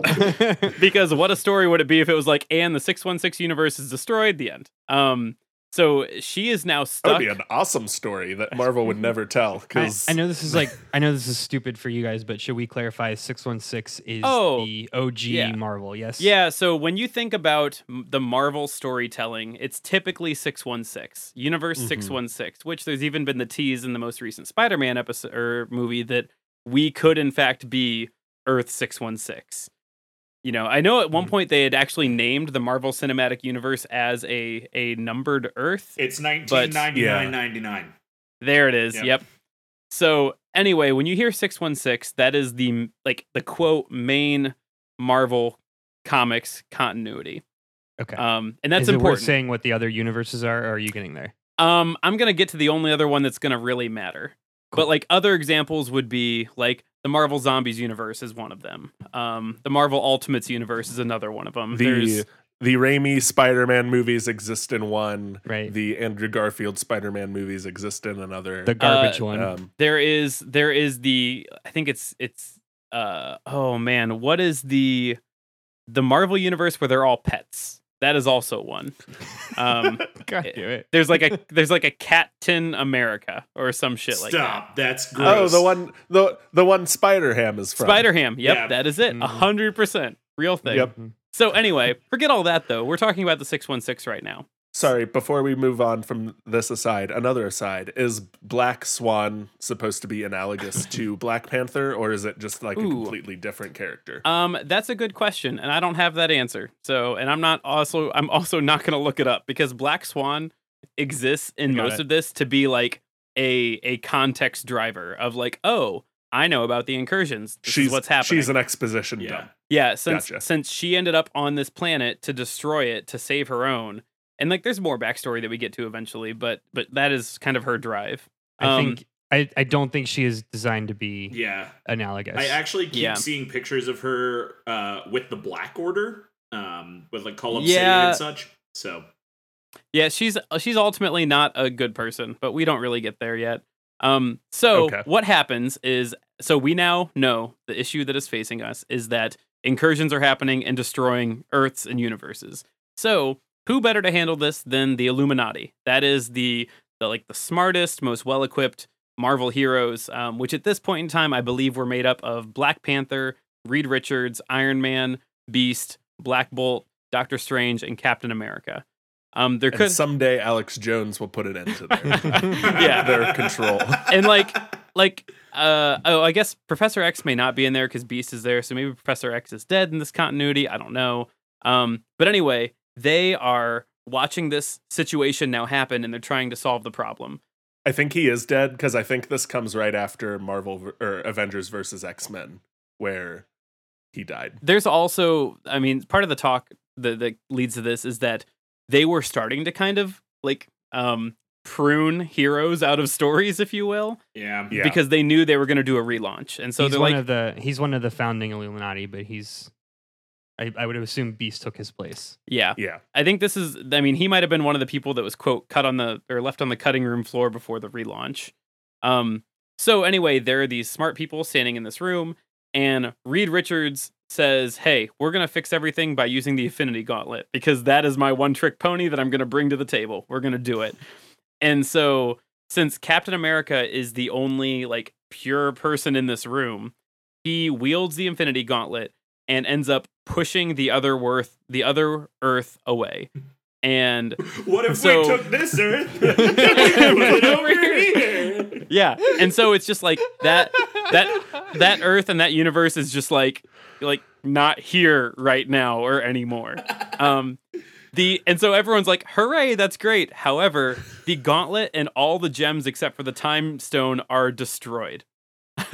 because what a story would it be if it was like, and the 616 universe is destroyed, the end. Um so she is now stuck. That would be an awesome story that Marvel would never tell. Because I know this is like I know this is stupid for you guys, but should we clarify? Six one six is Oh, the OG yeah. Marvel. Yes. Yeah, so when you think about the Marvel storytelling, it's typically 616, Universe Mhm. 616, which there's even been the tease in the most recent Spider-Man episode or movie that we could in fact be Earth 616. You know, I know at one Mhm. point they had actually named the Marvel Cinematic Universe as a a numbered Earth. It's 1999 Yeah. 99. There it is. Yep. Yep. So anyway, when you hear 616, that is the like the quote main Marvel comics continuity. Okay. Um, and that's is it worth important. saying what the other universes are, or are you getting there? Um, I'm gonna get to the only other one that's gonna really matter. But like other examples would be like the Marvel Zombies universe is one of them. Um, the Marvel Ultimates universe is another one of them. the There's the Raimi Spider-Man movies exist in one. Right. The Andrew Garfield Spider-Man movies exist in another. The garbage Uh, one. um, there is there is the I think it's it's uh oh man, what is the the Marvel universe where they're all pets? That is also one. Um, God damn it. there's like a there's like a Captain America or some shit like that. Stop. That's oh, the one the the one Spider Ham is from. Spider Ham. Yep, Yeah. that is it. A Mhm. hundred percent real thing. Yep. So anyway, forget all that though. We're talking about the six one six right now. Sorry, before we move on from this aside, another aside is Black Swan supposed to be analogous to Black Panther, or is it just like a completely different character? Um, that's a good question, and I don't have that answer. So, and I'm not also I'm also not gonna look it up because Black Swan exists in most it. of this to be like a a context driver of like, oh, I know about the incursions. This she's is what's happening. She's an exposition Yeah. dump. Yeah, since Gotcha. since she ended up on this planet to destroy it to save her own, and like there's more backstory that we get to eventually, but but that is kind of her drive. I Um, think I, I don't think she is designed to be Yeah. analogous. I actually keep Yeah. seeing pictures of her uh, with the Black Order, um, with like Call of Yeah. and such. So Yeah, she's uh, she's ultimately not a good person, but we don't really get there yet. Um, so Okay. what happens is, so we now know the issue that is facing us is that incursions are happening and destroying Earths and universes. So who better to handle this than the Illuminati? That is the the like the smartest, most well equipped Marvel heroes, um, which at this point in time I believe were made up of Black Panther, Reed Richards, Iron Man, Beast, Black Bolt, Doctor Strange, and Captain America. Um, there And could someday Alex Jones will put an end to their, Yeah. their control. and like like uh oh i guess professor x may not be in there because beast is there so maybe professor x is dead in this continuity i don't know um but anyway they are watching this situation now happen and they're trying to solve the problem I think he is dead because I think this comes right after Marvel or Avengers versus X Men, where he died. there's also i mean part of the talk that, that leads to this is that they were starting to kind of like um prune heroes out of stories, if you will, Yeah. Yeah. because they knew they were going to do a relaunch, and so he's they're one like, of the he's one of the founding Illuminati, but he's I, I would assume Beast took his place. yeah, yeah. I think this is. I mean, he might have been one of the people that was quote cut on the or left on the cutting room floor before the relaunch. Um. So anyway, there are these smart people standing in this room, and Reed Richards says, "Hey, we're gonna fix everything by using the Infinity Gauntlet because that is my one trick pony that I'm gonna bring to the table. We're gonna do it." And so, since Captain America is the only like pure person in this room, he wields the Infinity Gauntlet and ends up pushing the other worth the other Earth away. And What if So- we took this Earth? and put it over here? yeah, and so it's just like that that that Earth and that universe is just like like not here right now or anymore. Um the and so everyone's like, "Hooray, that's great." However, the gauntlet and all the gems except for the time stone are destroyed.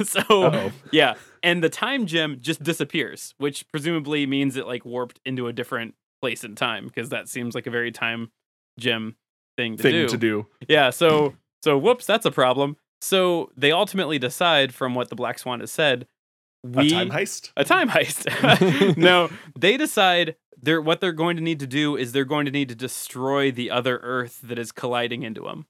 so Uh-oh. yeah, and the time gem just disappears, which presumably means it like warped into a different place in time because that seems like a very time gem thing to Thing do. to do. Yeah, so so whoops, that's a problem. So they ultimately decide from what the Black Swan has said, we a time heist. a time heist. no, they decide they're what they're going to need to do is they're going to need to destroy the other Earth that is colliding into them.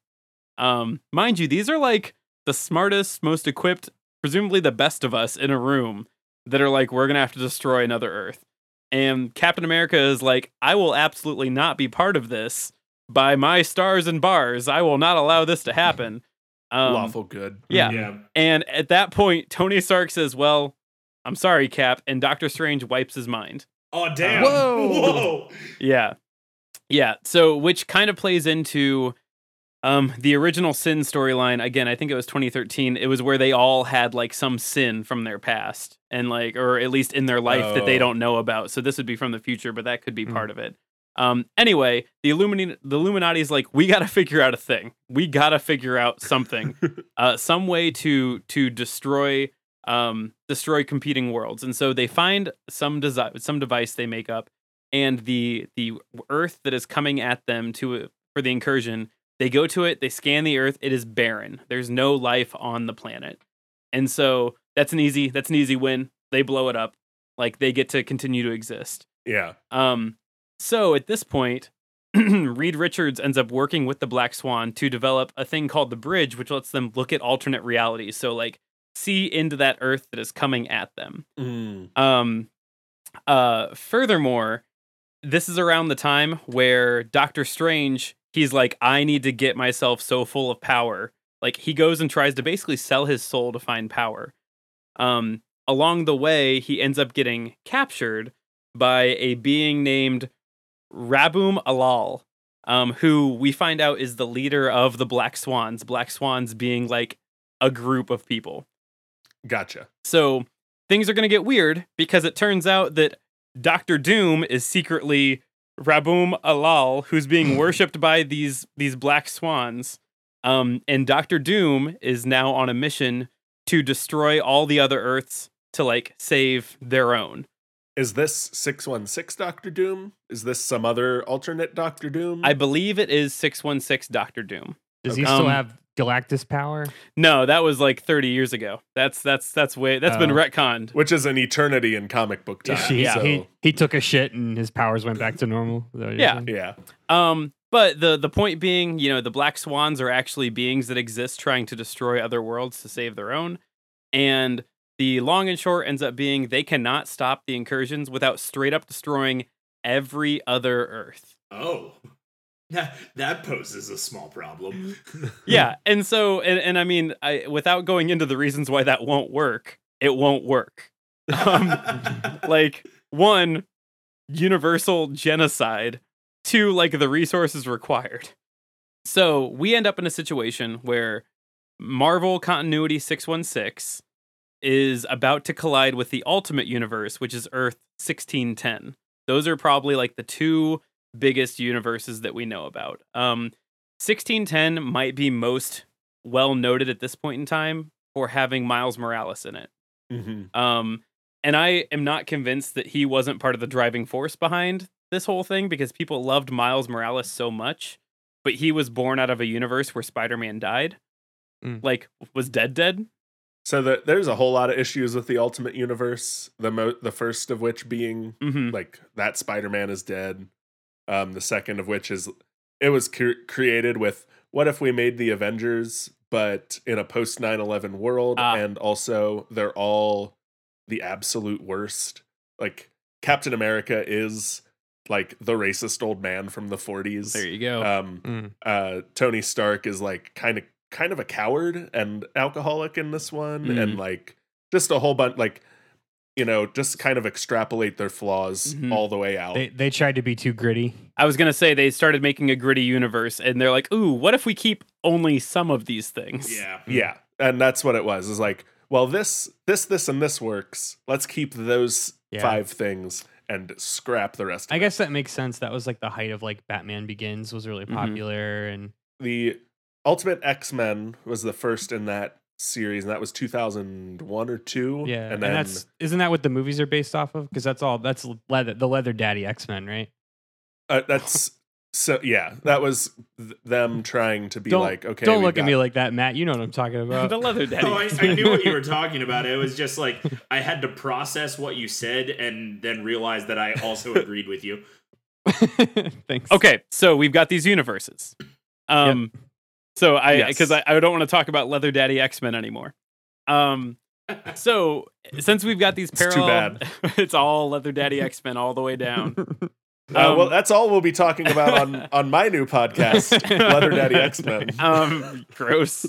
Um, mind you, these are like the smartest, most equipped, presumably the best of us in a room that are like, we're gonna have to destroy another Earth. And Captain America is like, I will absolutely not be part of this. By my stars and bars, I will not allow this to happen. Um, Lawful good. yeah. Yeah. and at that point, Tony Stark says, Well, I'm sorry, Cap. And Doctor Strange wipes his mind. Oh damn. Whoa. Whoa. Yeah. Yeah. So, which kind of plays into um, the original Sin storyline. Again, I think it was 2013. It was where they all had like some sin from their past and like, or at least in their life that they Oh. don't know about. So, this would be from the future, but that could be Hmm. part of it. Um, anyway, the Illuminati, the Illuminati is like, we got to figure out a thing. We got to figure out something, uh, some way to to destroy um, destroy competing worlds. And so they find some desi- some device they make up, and the the Earth that is coming at them to for the incursion. They go to it. They scan the Earth. It is barren. There's no life on the planet, and so that's an easy that's an easy win. They blow it up. Like they get to continue to exist. Yeah. Um, so at this point, Reed Richards ends up working with the Black Swan to develop a thing called the Bridge, which lets them look at alternate realities. So like see into that Earth that is coming at them. Mm. Um, uh, furthermore, this is around the time where Doctor Strange, he's like, I need to get myself so full of power. Like he goes and tries to basically sell his soul to find power. Um, along the way, he ends up getting captured by a being named Rabum Alal, um, who we find out is the leader of the Black Swans. Black Swans being like a group of people. Gotcha. So things are going to get weird because it turns out that Doctor Doom is secretly Rabum Alal, who's being worshipped by these these black swans. Um, and Doctor Doom is now on a mission to destroy all the other Earths to like save their own. Is this 616 Doctor Doom? Is this some other alternate Doctor Doom? I believe it is six one six Doctor Doom. Does he Okay. still Um, have Galactus power? No, that was like thirty years ago. That's that's that's way that's been Oh. retconned. Which is an eternity in comic book time. He, yeah. so- he, he took a shit and his powers went back to normal. Is that what you're Yeah. saying? yeah. Um, but the the point being, you know, the black swans are actually beings that exist trying to destroy other worlds to save their own. And the long and short ends up being they cannot stop the incursions without straight up destroying every other Earth. Oh. That, that poses a small problem. Yeah, and so and, and I mean, I without going into the reasons why that won't work, it won't work. Um, like one universal genocide two like the resources required so we end up in a situation where marvel continuity 616 is about to collide with the ultimate universe which is earth 1610 those are probably like the two biggest universes that we know about um 1610 might be most well noted at this point in time for having miles morales in it Mhm. um, and I am not convinced that he wasn't part of the driving force behind this whole thing because people loved Miles Morales so much but he was born out of a universe where Spider-Man died. Mm. Like was dead dead. So the, there's a whole lot of issues with the Ultimate Universe. The mo- the first of which being hmm like that Spider-Man is dead. Um, the second of which is it was cre- created with what if we made the Avengers, but in a post 9/11 world, Ah. and also they're all the absolute worst. Like Captain America is like the racist old man from the 40s. There you go. Um, Mm. uh, Tony Stark is like kind of kind of a coward and alcoholic in this one, Mhm. and like just a whole bunch like you know just kind of extrapolate their flaws Mhm. all the way out. They they tried to be too gritty. I was gonna say they started making a gritty universe, and they're like, "Ooh, what if we keep only some of these things?" Yeah. yeah, and that's what it was. Is like, well, this this this and this works. Let's keep those Yeah. five things and scrap the rest. Of I it. guess that makes sense. That was like the height of like Batman Begins was really Mhm. popular, and the Ultimate X Men was the first in that series, and that was 2001 or two. yeah, and and, then that's isn't that what the movies are based off of? Because that's all that's leather the Leather Daddy X Men, right? uh, that's so yeah. That was th- them trying to be Don't- like, okay, Don't we've look at me like that, Matt. You know what I'm talking about. the leather daddy. Oh, I, I knew what you were talking about. It was just like I had to process what you said and then realize that I also agreed with you. Thanks. Okay, so we've got these universes. Um, so I Yes. because I, I don't want to talk about Leather Daddy X Men anymore. Um, so since we've got these It's parallel, bad. it's all Leather Daddy X Men all the way down. Uh, well, Um, that's all we'll be talking about on on my new podcast, Leather Daddy X Men. um gross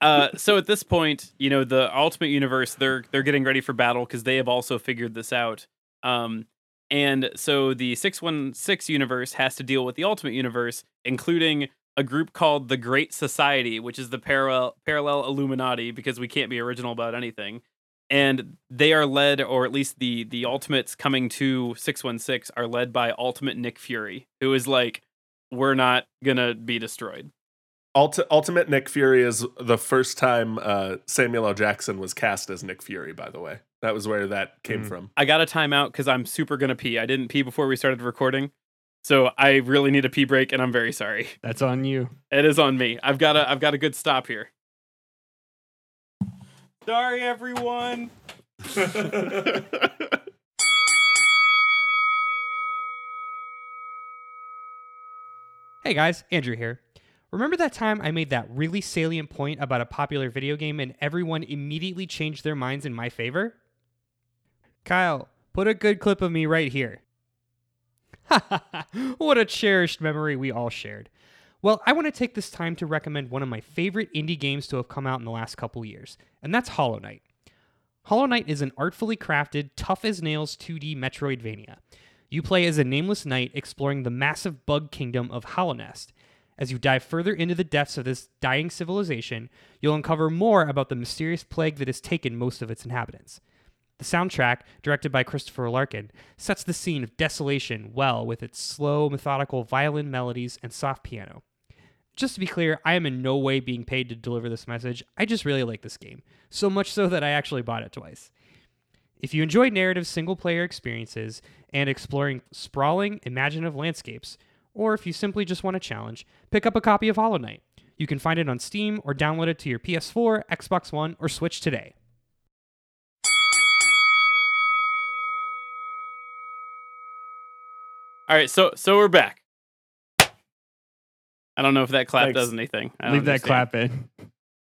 uh so at this point you know the ultimate universe they're they're getting ready for battle because they have also figured this out um and so the 616 universe has to deal with the ultimate universe including a group called the great society which is the parallel parallel illuminati because we can't be original about anything and they are led or at least the the ultimates coming to 616 are led by ultimate nick fury who is like we're not gonna be destroyed Ulti- Ultimate Nick Fury is the first time uh, Samuel L. Jackson was cast as Nick Fury. By the way, that was where that came Mm. from. I got a timeout because I'm super gonna pee. I didn't pee before we started recording, so I really need a pee break, and I'm very sorry. That's on you. It is on me. I've got a I've got a good stop here. Sorry, everyone. Hey guys, Andrew here. Remember that time I made that really salient point about a popular video game and everyone immediately changed their minds in my favor? Kyle, put a good clip of me right here. what a cherished memory we all shared. Well, I want to take this time to recommend one of my favorite indie games to have come out in the last couple years, and that's Hollow Knight. Hollow Knight is an artfully crafted, tough as nails 2D Metroidvania. You play as a nameless knight exploring the massive bug kingdom of Hallownest. As you dive further into the depths of this dying civilization, you'll uncover more about the mysterious plague that has taken most of its inhabitants. The soundtrack, directed by Christopher Larkin, sets the scene of desolation well with its slow, methodical violin melodies and soft piano. Just to be clear, I am in no way being paid to deliver this message. I just really like this game, so much so that I actually bought it twice. If you enjoy narrative single player experiences and exploring sprawling, imaginative landscapes, or if you simply just want a challenge, pick up a copy of Hollow Knight. You can find it on Steam or download it to your PS4, Xbox One, or Switch today. All right, so so we're back. I don't know if that clap Thanks. does anything. I Leave that clap in.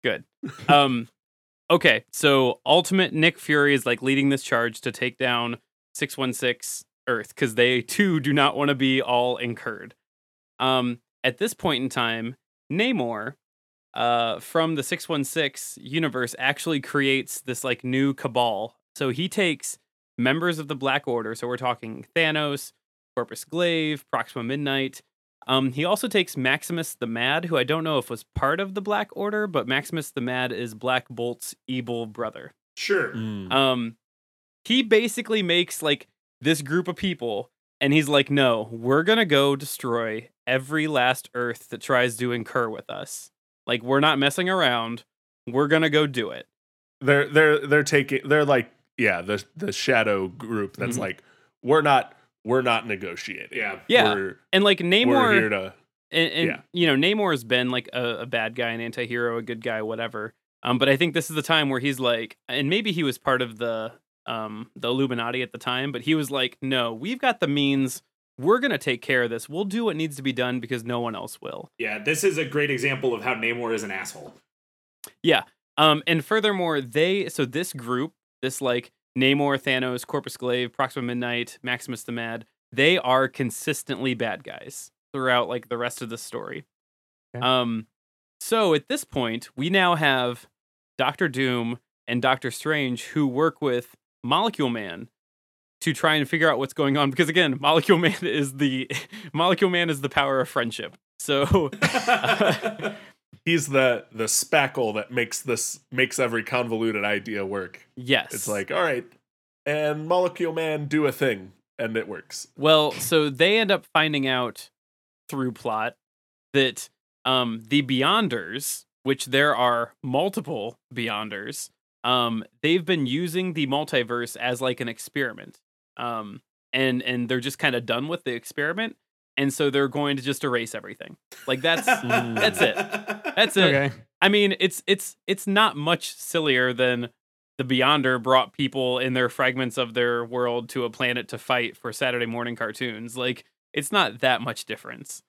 Good. Um, okay, so Ultimate Nick Fury is like leading this charge to take down 616 Earth because they too do not want to be all incurred. Um, at this point in time, Namor uh, from the 616 universe actually creates this like new cabal. So he takes members of the Black Order. So we're talking Thanos, Corvus Glaive, Proxima Midnight. Um, he also takes Maximus the Mad, who I don't know if was part of the Black Order, but Maximus the Mad is Black Bolt's evil brother. Sure. Mm. Um, he basically makes like this group of people, and he's like, "No, we're gonna go destroy every last Earth that tries to incur with us. Like, we're not messing around. We're gonna go do it." they're they're they're taking they're like yeah the the shadow group that's Mhm. like we're not we're not negotiating Yeah. Yeah, we're, and like we're Namor, here to and, and Yeah. you know Namor has been like a, a bad guy, an anti-hero, a good guy, whatever. Um, but I think this is the time where he's like, and maybe he was part of the um the Illuminati at the time, but he was like, no, we've got the means. We're gonna take care of this. We'll do what needs to be done because no one else will. Yeah, this is a great example of how Namor is an asshole. Yeah. Um, and furthermore, they so this group, this like Namor, Thanos, Corvus Glaive, Proxima Midnight, Maximus the Mad, they are consistently bad guys throughout like the rest of the story. Okay. Um, so at this point, we now have Doctor Doom and Doctor Strange who work with Molecule Man to try and figure out what's going on because again, Molecule Man is the Molecule Man is the power of friendship. So He's the the spackle that makes this makes every convoluted idea work. yes, It's like, all right, and Molecule Man do a thing, and it works. Well, so they end up finding out through plot that um the Beyonders, which there are multiple Beyonders, um, they've been using the multiverse as like an experiment. Um and and they're just kind of done with the experiment. And so they're going to just erase everything. Like that's that's it. That's it. Okay. I mean, it's it's it's not much sillier than the Beyonder brought people in their fragments of their world to a planet to fight for Saturday morning cartoons. Like it's not that much difference.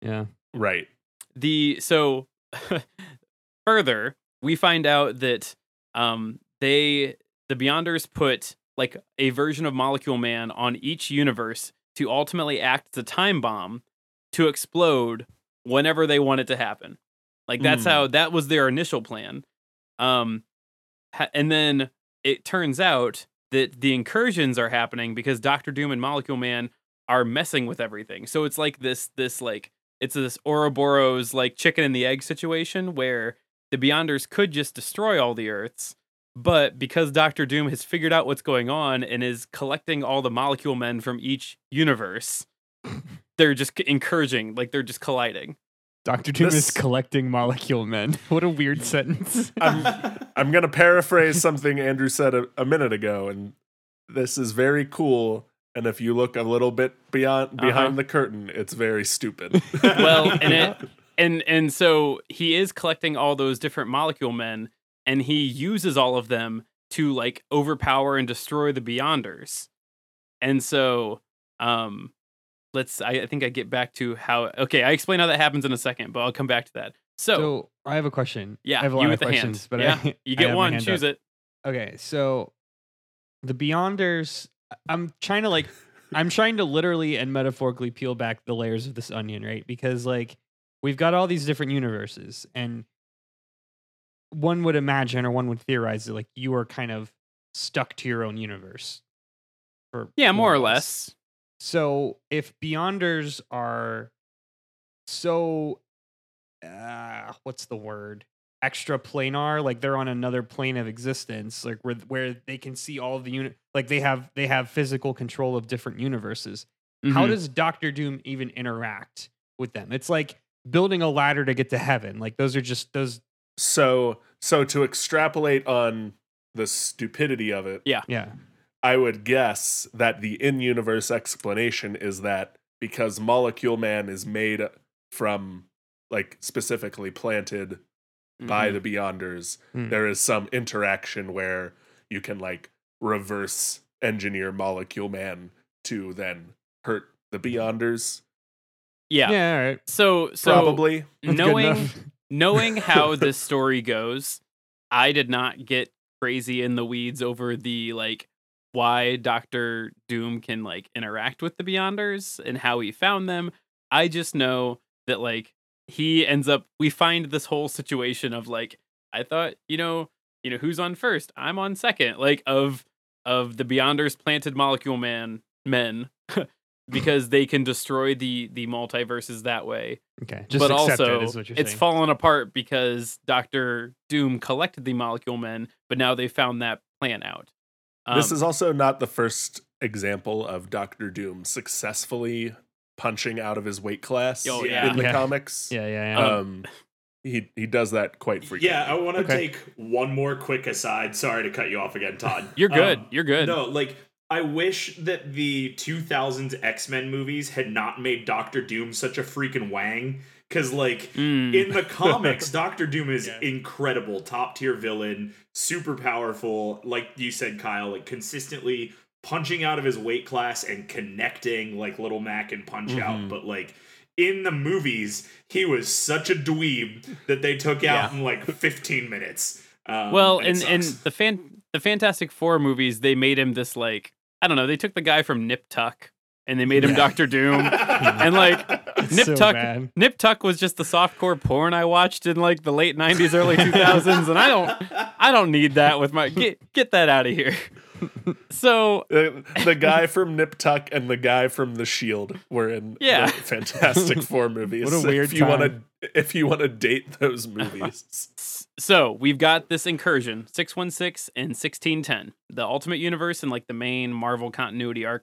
Yeah. Right. The so further, we find out that um they the Beyonders put like a version of Molecule Man on each universe to ultimately act as a time bomb to explode whenever they want it to happen. Like that's Mm. how that was their initial plan. Um ha- and then it turns out that the incursions are happening because Doctor Doom and Molecule Man are messing with everything. So it's like this this like it's this Ouroboros like chicken and the egg situation where the Beyonders could just destroy all the Earths, but because Doctor Doom has figured out what's going on and is collecting all the molecule men from each universe, they're just encouraging, like they're just colliding. Doctor Doom is collecting molecule men. What a weird sentence. I'm I'm gonna paraphrase something Andrew said a, a minute ago, and this is very cool. And if you look a little bit beyond behind Uh-huh. the curtain, it's very stupid. Well, and it and and so he is collecting all those different molecule men and he uses all of them to like overpower and destroy the beyonders and so um let's I, I think i get back to how okay i explain how that happens in a second but i'll come back to that so, So I have a question. yeah I have a lot you of questions, hand but yeah I, you get my one choose up. it Okay, so the Beyonders. I'm trying to like, I'm trying to literally and metaphorically peel back the layers of this onion, right? Because like, we've got all these different universes, and one would imagine or one would theorize that like you are kind of stuck to your own universe. For yeah more or less So if Beyonders are so, uh, what's the word? Extra planar, like they're on another plane of existence, like where where they can see all of the unit, like they have they have physical control of different universes. How Mhm. does Doctor Doom even interact with them? It's like building a ladder to get to heaven. Like those are just those. so so to extrapolate on the stupidity of it, Yeah. Yeah, I would guess that the in-universe explanation is that because Molecule Man is made from like specifically planted by Mhm. the Beyonders, Hmm. there is some interaction where you can like reverse engineer Molecule Man to then hurt the Beyonders. yeah yeah. All right. so so Probably. Knowing knowing how this story goes, I did not get crazy in the weeds over the like why Doctor Doom can like interact with the Beyonders and how he found them. I just know that like he ends up we find this whole situation of like I thought, you know, you know who's on first? I'm on second. Like of of the Beyonders planted molecule man men because they can destroy the the multiverses that way Okay, just but also it is what you're it's saying. fallen apart because Doctor Doom collected the Molecule Men, but now they found that plan out. This Um, is also not the first example of Doctor Doom successfully punching out of his weight class Oh, yeah. in the Yeah. comics. yeah, yeah, yeah. Um he he does that quite frequently. Yeah, I want to Okay. take one more quick aside. Sorry to cut you off again, Todd. you're good. Um, you're good. No, like I wish that the 2000s X Men movies had not made Doctor Doom such a freaking wang. Because, like, Mm. in the comics, Doctor Doom is incredible, top tier villain, super powerful. Like you said, Kyle, like consistently punching out of his weight class and connecting like Little Mac and Punch Out. Mhm. But like in the movies, he was such a dweeb that they took out in like 15 minutes. Um, well, and in it in the fan the Fantastic Four movies, they made him this like I don't know. They took the guy from Nip Tuck and they made him Yeah. Doctor Doom, and like Nip so Tuck. bad. Nip Tuck was just the softcore porn I watched in like the late '90s, early 2000s, and I don't, I don't need that with my get get that out of here. So Uh, the guy from Nip Tuck and the guy from The Shield were in Yeah. the Fantastic Four movies. What a weird if you want to if you want to date those movies. so we've got this incursion 616 and 1610 the ultimate universe and like the main marvel continuity are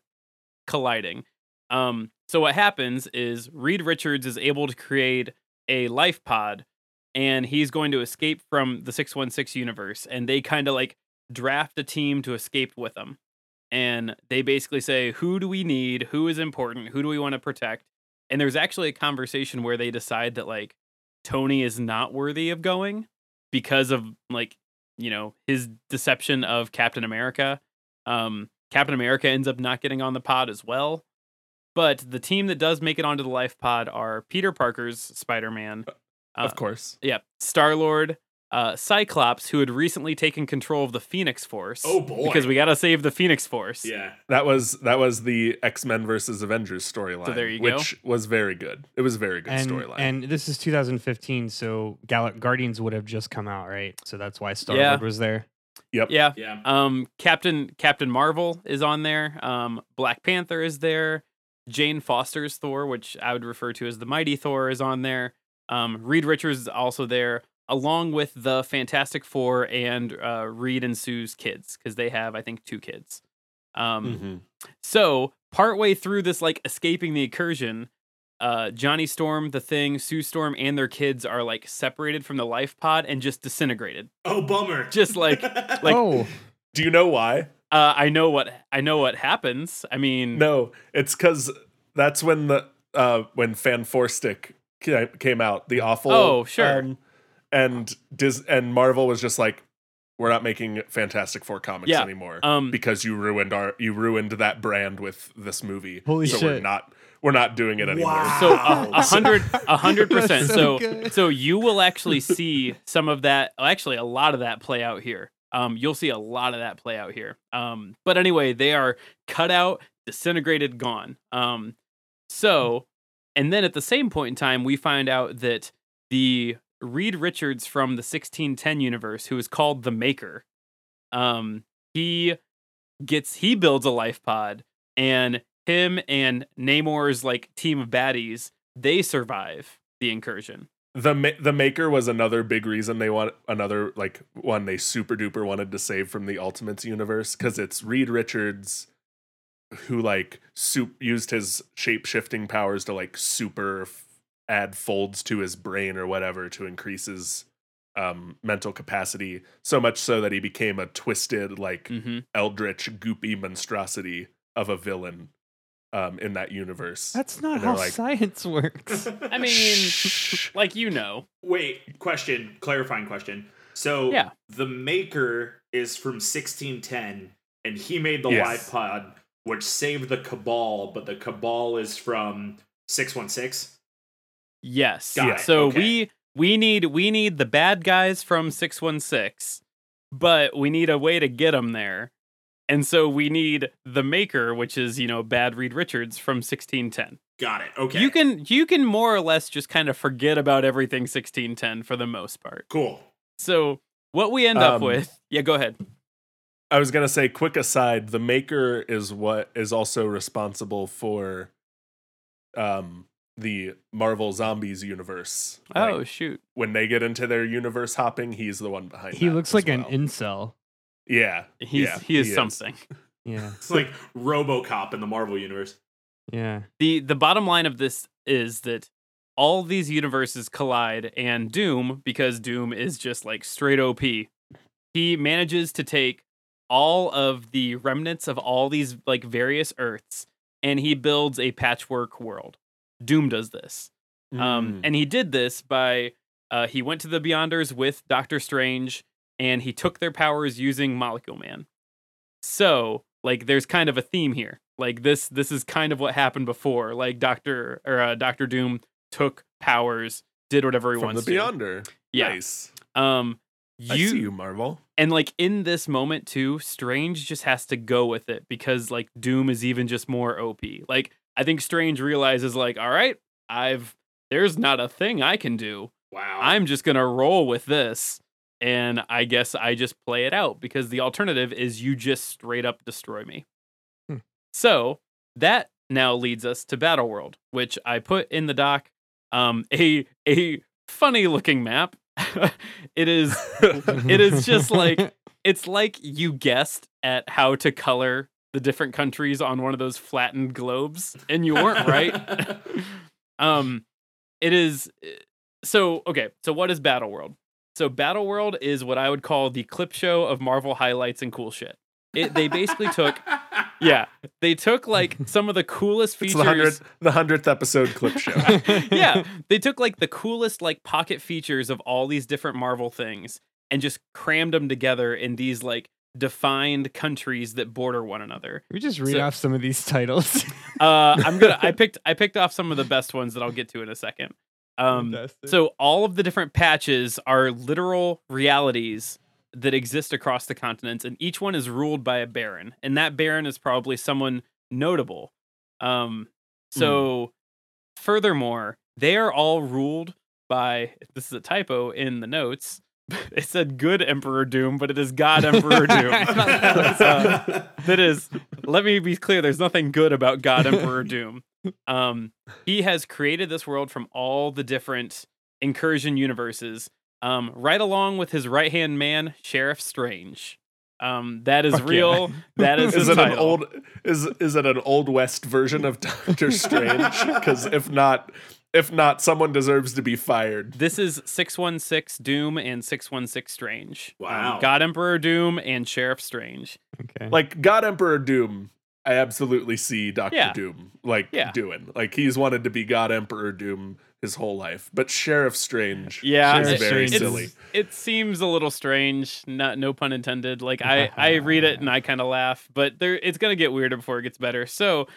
colliding. Um so what happens is reed richards is able to create a life pod and he's going to escape from the 616 universe and they kind of like draft a team to escape with him. And they basically say who do we need? Who is important? Who do we want to protect? And there's actually a conversation where they decide that like tony is not worthy of going because of like you know his deception of Captain America. Um, Captain America ends up not getting on the pod as well. But the team that does make it onto the life pod are Peter Parker's Spider Man, of course. yeah, Star Lord, uh, Cyclops, who had recently taken control of the Phoenix Force. Oh, boy. Because we gotta save the Phoenix Force. yeah. That was that was the X Men versus Avengers storyline, there you go. which was very good. It was a very good And, storyline. and this is 2015, so Gal- Guardians would have just come out, right? So that's why Star Yeah. Lord was there. Yep. Yeah. Yeah. Um, Captain Captain Marvel is on there. Um, Black Panther is there. Jane Foster's Thor, which I would refer to as the Mighty Thor, is on there. Um, Reed Richards is also there, along with the Fantastic Four and uh, Reed and Sue's kids, because they have, I think, two kids. Um, Mhm. so partway through this, like escaping the incursion, uh, Johnny Storm, the Thing, Sue Storm, and their kids are like separated from the life pod and just disintegrated. Oh, bummer. Just like- like- oh, Do you know why? Uh, I know what I know what happens. I mean, No, it's because that's when the uh when Fan Four Stick came out, the awful. Oh, sure. um, and Dis and Marvel was just like, we're not making Fantastic Four comics Yeah, anymore um, because you ruined our you ruined that brand with this movie. Holy so We're shit. not we're not doing it anymore. Wow. so a, a hundred a hundred percent. So so so you will actually see some of that. Actually, a lot of that play out here. Um, you'll see a lot of that play out here. Um, but anyway, they are cut out, disintegrated, gone. Um, so, and then at the same point in time, we find out that the Reed Richards from the 1610 universe, who is called the Maker, um, he gets he builds a life pod, and him and Namor's like team of baddies, they survive the incursion. the ma- the maker was another big reason they want another like one they super duper wanted to save from the Ultimates universe because it's Reed Richards who like soup used his shape shifting powers to like super f- add folds to his brain or whatever to increase his um mental capacity so much so that he became a twisted like Mm-hmm. eldritch goopy monstrosity of a villain um in that universe that's not how like- science works. I mean, like you know, Wait, question, clarifying question. So Yeah. the maker is from 1610 and he made the Yes. live pod which saved the cabal, but the cabal is from 616. yes. Got it, So okay. we we need we need the bad guys from six one six, but we need a way to get them there, and so we need the maker, which is you know bad Reed Richards from sixteen ten. Got it. Okay. You can you can more or less just kind of forget about everything sixteen ten for the most part. cool. So what we end up Um, with, yeah, go ahead. I was gonna say, quick aside, the maker is what is also responsible for um the Marvel Zombies universe. Oh Like, shoot, when they get into their universe hopping, he's the one behind. he that looks as like an incel. Yeah. he's yeah, he is something. Yeah, It's like RoboCop in the Marvel universe. yeah. the the bottom line of this is that all these universes collide and doom because doom is just like straight op he manages to take all of the remnants of all these like various Earths, and he builds a patchwork world. Doom does this. Um, Mm. and he did this by uh, he went to the Beyonders with Doctor Strange, and he took their powers using Molecule Man. So, like, there's kind of a theme here. Like this, this is kind of what happened before. Like Doctor or uh, Doctor Doom took powers, did whatever he from the wants to. Beyonder. Yeah. Nice. Um, I see you, Marvel. and like in this moment too, Strange just has to go with it because like Doom is even just more OP. Like I think Strange realizes like, all right, I've there's not a thing I can do. Wow. I'm just gonna roll with this. And I guess I just play it out because the alternative is you just straight up destroy me. Hmm. So that now leads us to Battle World, which I put in the doc. Um, a a funny looking map. it is it is just like it's like you guessed at how to color the different countries on one of those flattened globes, and you weren't right. um, it is so okay. So what is Battle World? So Battle World is what I would call the clip show of Marvel highlights and cool shit. It, they basically took, yeah, they took like some of the coolest It's features. the hundredth, the hundredth episode clip show. yeah, they took like the coolest like pocket features of all these different Marvel things and just crammed them together in these like defined countries that border one another. we just read So- off some of these titles. Uh, I'm gonna. I picked. I picked off some of the best ones that I'll get to in a second. Um, so all of the different patches are literal realities that exist across the continents, and each one is ruled by a baron, and that baron is probably someone notable. Um, so furthermore, they are all ruled by. This is a typo in the notes. It said good Emperor Doom, but it is God Emperor Doom. Uh, that is let me be clear there's nothing good about god emperor doom um he has created this world from all the different incursion universes um right along with his right hand man sheriff strange um that is Fuck yeah. real that is, Is it an old is is it an old west version of Doctor Strange? Because if not, if not, someone deserves to be fired. this is 616 doom and 616 strange Um, Wow. god emperor doom and sheriff strange okay. Like God Emperor Doom, I absolutely see Doctor Yeah. Doom like Yeah. doing. Like he's wanted to be God Emperor Doom his whole life, but Sheriff Strange, yeah Sheriff it- very Strange it's- silly. it seems a little strange not no pun intended like i i read it and i kind of laugh but there it's gonna get weirder before it gets better so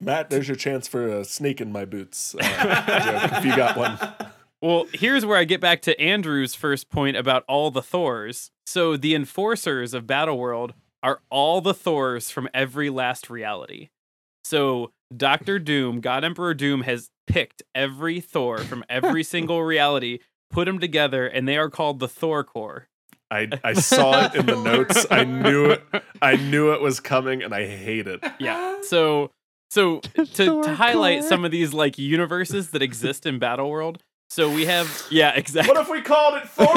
Matt, there's your chance for a snake in my boots. Uh, joke, if you got one. Well, here's where I get back to Andrew's first point about all the Thors. So the enforcers of Battleworld are all the Thors from every last reality. So Doctor Doom, God Emperor Doom, has picked every Thor from every single reality, put them together, and they are called the Thor Corps. I, I saw it in the notes. I knew it. I knew it was coming, and I hate it. Yeah. So so to, to highlight some of these like universes that exist in Battle World. So we have yeah, exactly. What if we called it Thor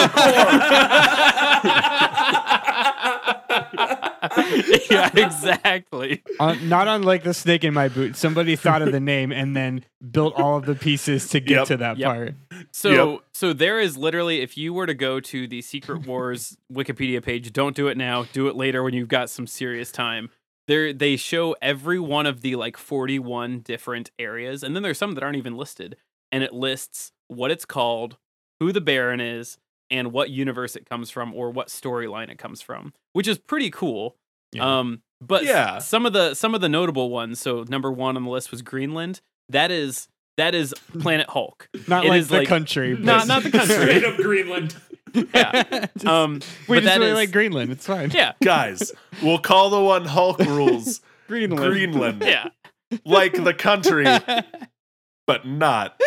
yeah, exactly. Uh, not unlike the snake in my boot. Somebody thought of the name and then built all of the pieces to get Yep. to that Yep. part. So Yep. so there is literally if you were to go to the Secret Wars Wikipedia page, don't do it now, do it later when you've got some serious time. There they show every one of the like 41 different areas and then there's some that aren't even listed and it lists what it's called, who the Baron is, and what universe it comes from or what storyline it comes from, which is pretty cool. Yeah. Um but Yeah. some of the some of the notable ones, so number 1 on the list was Greenland. That is that is Planet Hulk. Not It like is the like- country. Not but- not the country. Straight up Greenland. yeah. Just- Um, we but just that really is- like Greenland. It's fine. yeah, Guys, we'll call the one Hulk rules Greenland. Greenland, yeah. like the country, but not.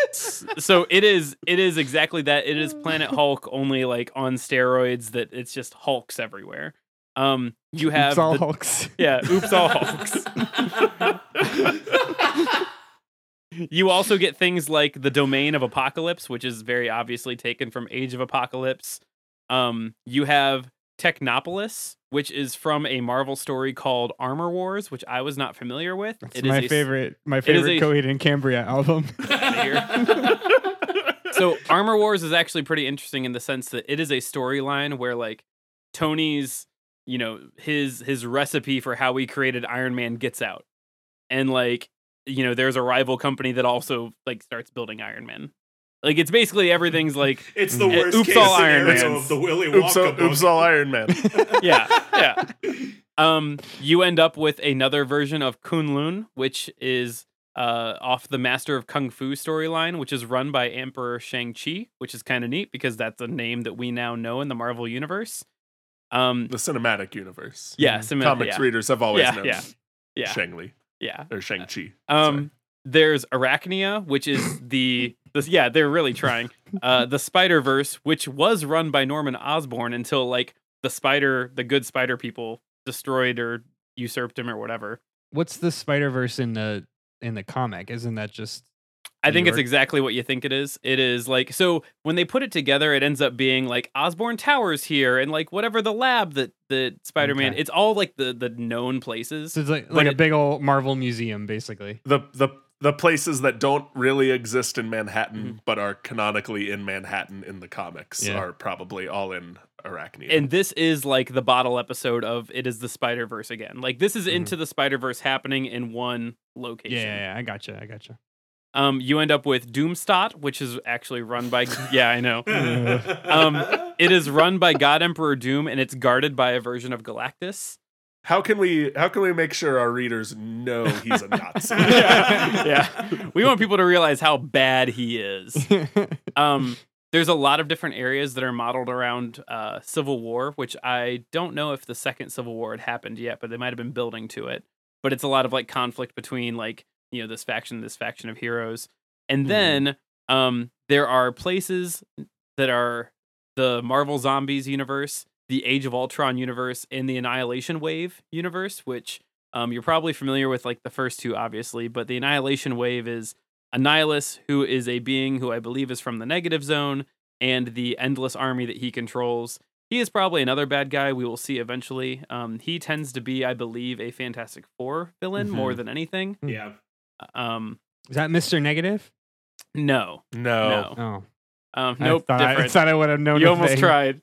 So it is it is exactly that. It is Planet Hulk only like on steroids that it's just Hulks everywhere. Um you have It's all the- Hulks. Yeah, oops all Hulks. you also get things like the domain of apocalypse, which is very obviously taken from Age of Apocalypse. Um you have Technopolis, which is from a Marvel story called Armor Wars, which I was not familiar with. It's It is my a s- favorite. My favorite Coheed and Cambria album. so armor wars is actually pretty interesting in the sense that it is a storyline where like tony's you know his his recipe for how he created Iron Man gets out, and like you know there's a rival company that also like starts building Iron Man. Like it's basically everything's like It's the Uh, worst oops, case all Iron scenario Mans. of the Willy Wonka all, book. oops, all Iron Man. yeah yeah. Um, you end up with another version of Kunlun, which is uh off the Master of Kung Fu storyline, which is run by Emperor Shang Chi, which is kind of neat because that's a name that we now know in the Marvel universe. Um, the cinematic universe. yeah, cinema- Comics yeah. readers have always Yeah, known yeah, yeah. Shang Li yeah. or Shang Chi. Um, there's Arachnia, which is the, the yeah, they're really trying. Uh, the Spider Verse, which was run by Norman Osborn until like the Spider, the good Spider people destroyed or usurped him or whatever. What's the Spider Verse in the in the comic? Isn't that just I New think it's exactly what you think it is. It is like so when they put it together, it ends up being like Osborn Towers here and like whatever the lab that the Spider Man. Okay. It's all like the the known places. so it's like But like a it- big old Marvel museum, basically? the the the places that don't really exist in Manhattan Mhm. but are canonically in Manhattan in the comics Yeah. are probably all in Arachnia. and this is like the bottle episode of it is the Spider Verse again. Like this is Mhm. into the Spider Verse happening in one location. Yeah, yeah, yeah, I gotcha. I gotcha. Um, you end up with Doomstadt, which is actually run by yeah, I know. Um, it is run by God Emperor Doom, and it's guarded by a version of Galactus. How can we how can we make sure our readers know he's a Nazi? yeah, yeah. We want people to realize how bad he is. Um, there's a lot of different areas that are modeled around uh, Civil War, which I don't know if the second Civil War had happened yet, but they might have been building to it. But it's a lot of like conflict between like you know this faction, this faction of heroes, and Mhm. then um, there are places that are the Marvel Zombies universe, the Age of Ultron universe, and the Annihilation Wave universe, which um, you're probably familiar with, like the first two, obviously. But the Annihilation Wave is Annihilus, who is a being who I believe is from the Negative Zone, and the Endless Army that he controls. He is probably another bad guy we will see eventually. Um, he tends to be, I believe, a Fantastic Four villain more than anything. yeah. Um, Is that Mister Negative? no, no. no, Oh, um, I nope, thought I, thought I would have known. you almost thing. tried.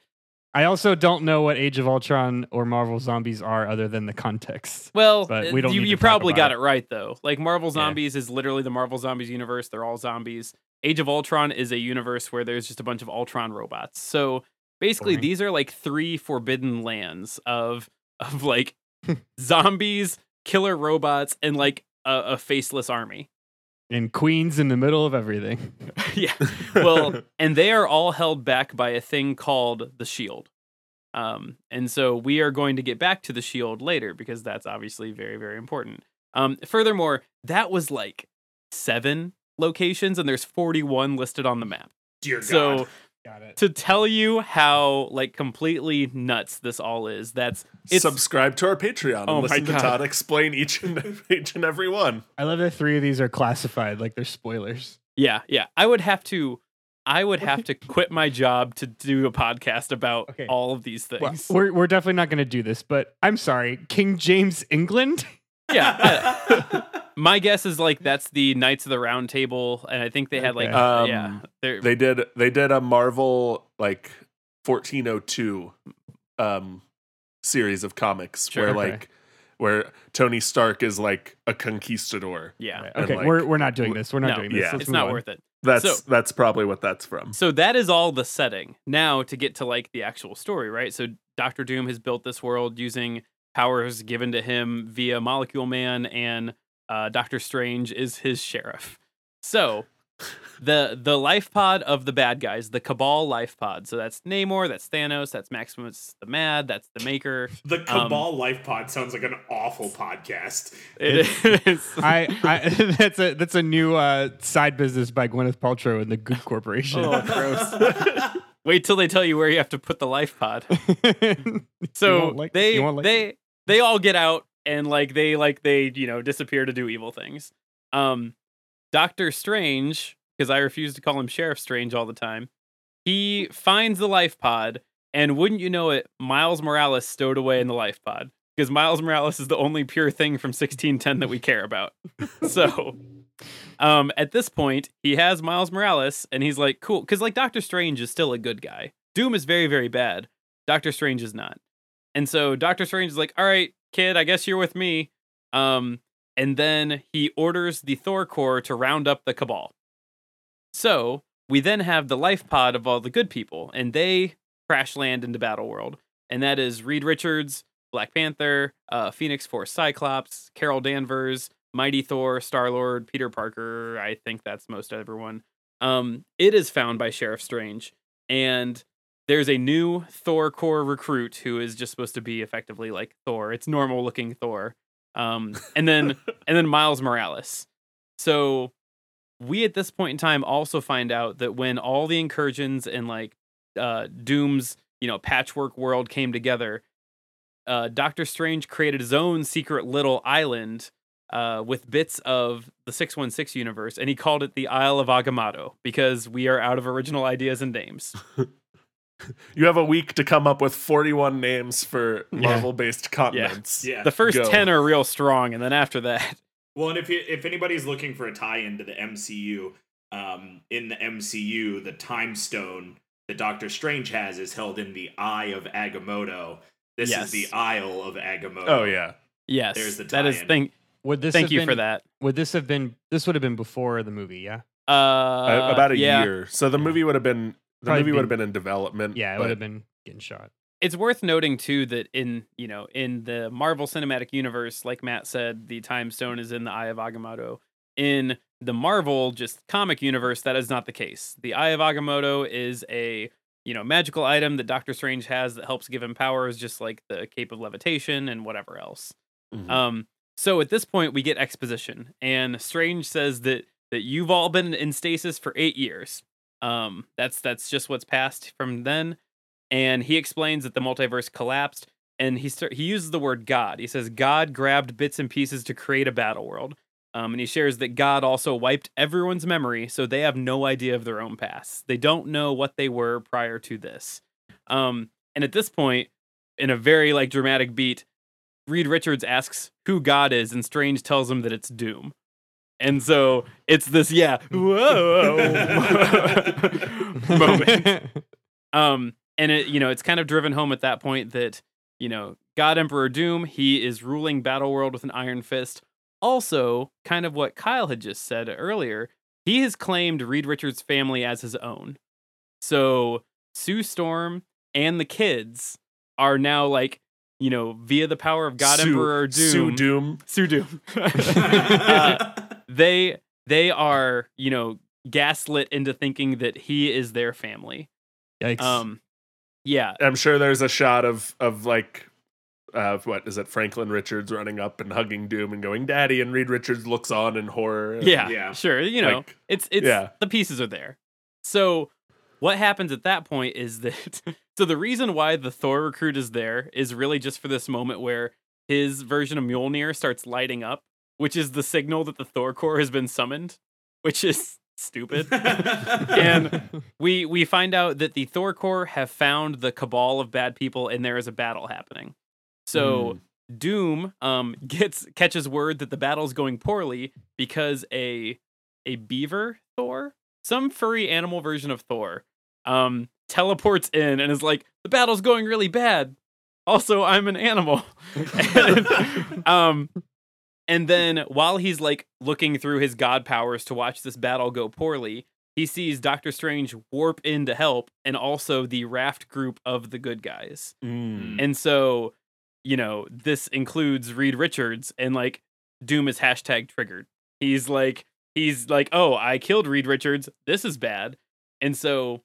I also don't know what Age of Ultron or Marvel Zombies are, other than the context. Well, But uh, we don't you, you probably got it. it right though. Like Marvel Yeah. Zombies is literally the Marvel Zombies universe. They're all zombies. Age of Ultron is a universe where there's just a bunch of Ultron robots. So basically, Boring. these are like three forbidden lands of of like zombies, killer robots, and like a, a faceless army. And Queens in the middle of everything. yeah. Well, and they are all held back by a thing called the shield. Um, and so we are going to get back to the shield later because that's obviously very, very important. Um, furthermore, that was like seven locations, and there's 41 listed on the map. Dear God. So Got it. To tell you how like completely nuts this all is, that's it's Subscribe to our Patreon and Oh my listen to God. Todd explain each and each and every one. I love that three of these are classified like they're spoilers. yeah, yeah. I would have to. I would have to quit my job to do a podcast about Okay. all of these Well, things. we're we're definitely not going to do this, but I'm sorry, King James England. yeah, I- my guess is like that's the Knights of the Round Table, and I think they had like Okay. uh, Um, yeah, they're, They did they did a Marvel like 1402 um series of comics Sure. where Okay. like where Tony Stark is like a conquistador. yeah, And, Okay, like, we're we're not doing this. We're not No, doing this. yeah. Let's it's not on. worth it. That's So- that's probably what that's from. So that is all the setting. Now to get to like the actual story, right? So Doctor Doom has built this world using powers given to him via Molecule Man, and uh, Doctor Strange is his sheriff. So the the life pod of the bad guys, the Cabal life pod. So that's Namor, that's Thanos, that's Maximus the Mad, that's the Maker. the um, Cabal Life Pod sounds like an awful podcast. It is. I, I that's a that's a new uh, side business by Gwyneth Paltrow and the Goop Corporation. oh, gross. Wait till they tell you where you have to put the life pod. So won't like- they you like they they all get out and like they like they you know disappear to do evil things. Um, Doctor Strange, because I refuse to call him Sheriff Strange all the time, he finds the life pod, and wouldn't you know it, Miles Morales stowed away in the life pod because Miles Morales is the only pure thing from 1610 that we care about. so. Um, at this point, he has Miles Morales, and he's like, cool, because like Doctor Strange is still a good guy. Doom is very, very bad. Doctor Strange is not. And so Doctor Strange is like, "All right, kid, I guess you're with me." Um, and then he orders the Thor Corps to round up the Cabal. So we then have the life pod of all the good people, and they crash land into Battle World, and that is Reed Richards, Black Panther, uh, Phoenix Force Cyclops, Carol Danvers, Mighty Thor, Star Lord, Peter Parker. I think that's most everyone. Um, it is found by Sheriff Strange, and there's a new Thor Corps recruit who is just supposed to be effectively like Thor. It's normal looking Thor. Um, and then and then Miles Morales. So we at this point in time also find out that when all the incursions and like uh, Doom's you know patchwork world came together, uh, Doctor Strange created his own secret little island uh, with bits of the 616 universe, and he called it the Isle of Agamotto because we are out of original ideas and names. You have a week to come up with 41 names for Marvel based continents. Yeah. The first Go. 10 are real strong, and then after that, Well, and if you, if anybody's looking for a tie-in to the MCU, um, in the MCU, the Time Stone that Doctor Strange has is held in the Eye of Agamotto. This Yes. is the Isle of Agamotto. Oh, yeah. yes, There's the that is tie-in. thank Would this thank have you been, for that. Would this have been? This would have been before the movie, yeah. Uh, Uh, about a yeah. year. So the movie would have been the Probably movie would have been- been in development. Yeah, it but- would have been getting shot. It's worth noting too that in you know in the Marvel Cinematic Universe, like Matt said, the Time Stone is in the Eye of Agamotto. In the Marvel just comic universe, that is not the case. The Eye of Agamotto is a you know magical item that Doctor Strange has that helps give him powers, just like the Cape of Levitation and whatever else. Mhm. Um, so at this point, we get exposition, and Strange says that that you've all been in stasis for eight years. Um, that's that's just what's passed from then, and he explains that the multiverse collapsed, and he start, he uses the word God. He says God grabbed bits and pieces to create a battle world. Um, and he shares that God also wiped everyone's memory, so they have no idea of their own past. They don't know what they were prior to this. Um, and at this point, in a very like dramatic beat, Reed Richards asks who God is, and Strange tells him that it's Doom. And so it's this, yeah, whoa moment. Um, and it, you know, it's kind of driven home at that point that, you know, God Emperor Doom, he is ruling Battle World with an iron fist. Also, kind of what Kyle had just said earlier, he has claimed Reed Richards' family as his own. So Sue Storm and the kids are now like, you know, via the power of God Sue- Emperor Doom. Sue Doom. Sue Doom. Uh, they they are, you know, gaslit into thinking that he is their family. Yikes. Um yeah. I'm sure there's a shot of of like uh what is it Franklin Richards running up and hugging Doom and going daddy and Reed Richards looks on in horror. Yeah. Yeah. Sure. You know, Like, it's it's yeah. the pieces are there. So what happens at that point is that so the reason why the Thor recruit is there is really just for this moment where his version of Mjolnir starts lighting up, which is the signal that the Thor Corps has been summoned, which is stupid. and we we find out that the Thor Corps have found the cabal of bad people and there is a battle happening. So Doom um gets catches word that the battle's going poorly because a a beaver Thor, some furry animal version of Thor, um teleports in and is like the battle's going really bad. Also, I'm an animal. and, um and then while he's like looking through his god powers to watch this battle go poorly, he sees Doctor Strange warp in to help and also the raft group of the good guys. Mm. And so, you know, this includes Reed Richards and like Doom is hashtag triggered. He's like, he's like, oh, I killed Reed Richards. This is bad. And so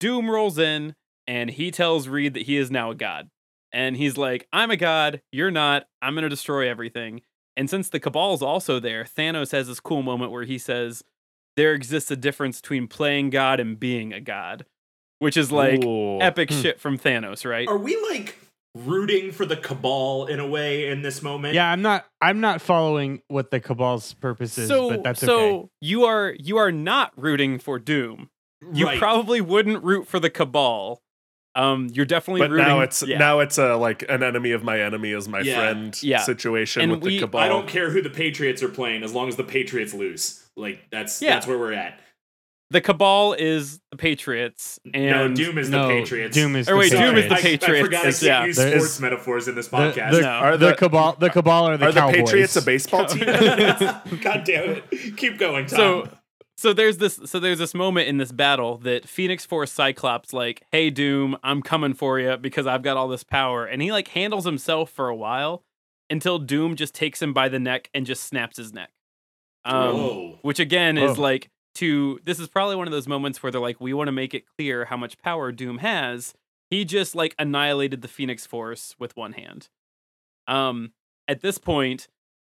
Doom rolls in and he tells Reed that he is now a god. And he's like, I'm a god. You're not. I'm going to destroy everything. And since the Cabal's also there, Thanos has this cool moment where he says, there exists a difference between playing God and being a god, which is like Ooh. epic Hmm. shit from Thanos, right? Are we like rooting for the cabal in a way in this moment? yeah, I'm not. I'm not following what the cabal's purpose is, so but that's so okay. you are you are not rooting for Doom. You Right. probably wouldn't root for the Cabal. Um, you're definitely But rooting. now it's yeah. now it's a like an enemy of my enemy is my Yeah. friend Yeah. situation And with we- the cabal. I don't care who the Patriots are playing as long as the Patriots lose. Like that's Yeah. that's where we're at. the Cabal is the Patriots, and no, Doom is no, the Patriots. Doom is Or the wait, Doom is Patriots. the I, I forgot I It's- can't yeah. use There's- sports metaphors in this podcast. the, No. Are the the- cabal, the cabal are the Are the Patriots a baseball team? God damn it! Keep going, Tom. so so there's this so there's this moment in this battle that Phoenix Force Cyclops like, "Hey Doom, I'm coming for you because I've got all this power." And he like handles himself for a while until Doom just takes him by the neck and just snaps his neck. Um Whoa. which again is like to this is probably one of those moments where they're like we want to make it clear how much power Doom has. He just like annihilated the Phoenix Force with one hand. Um at this point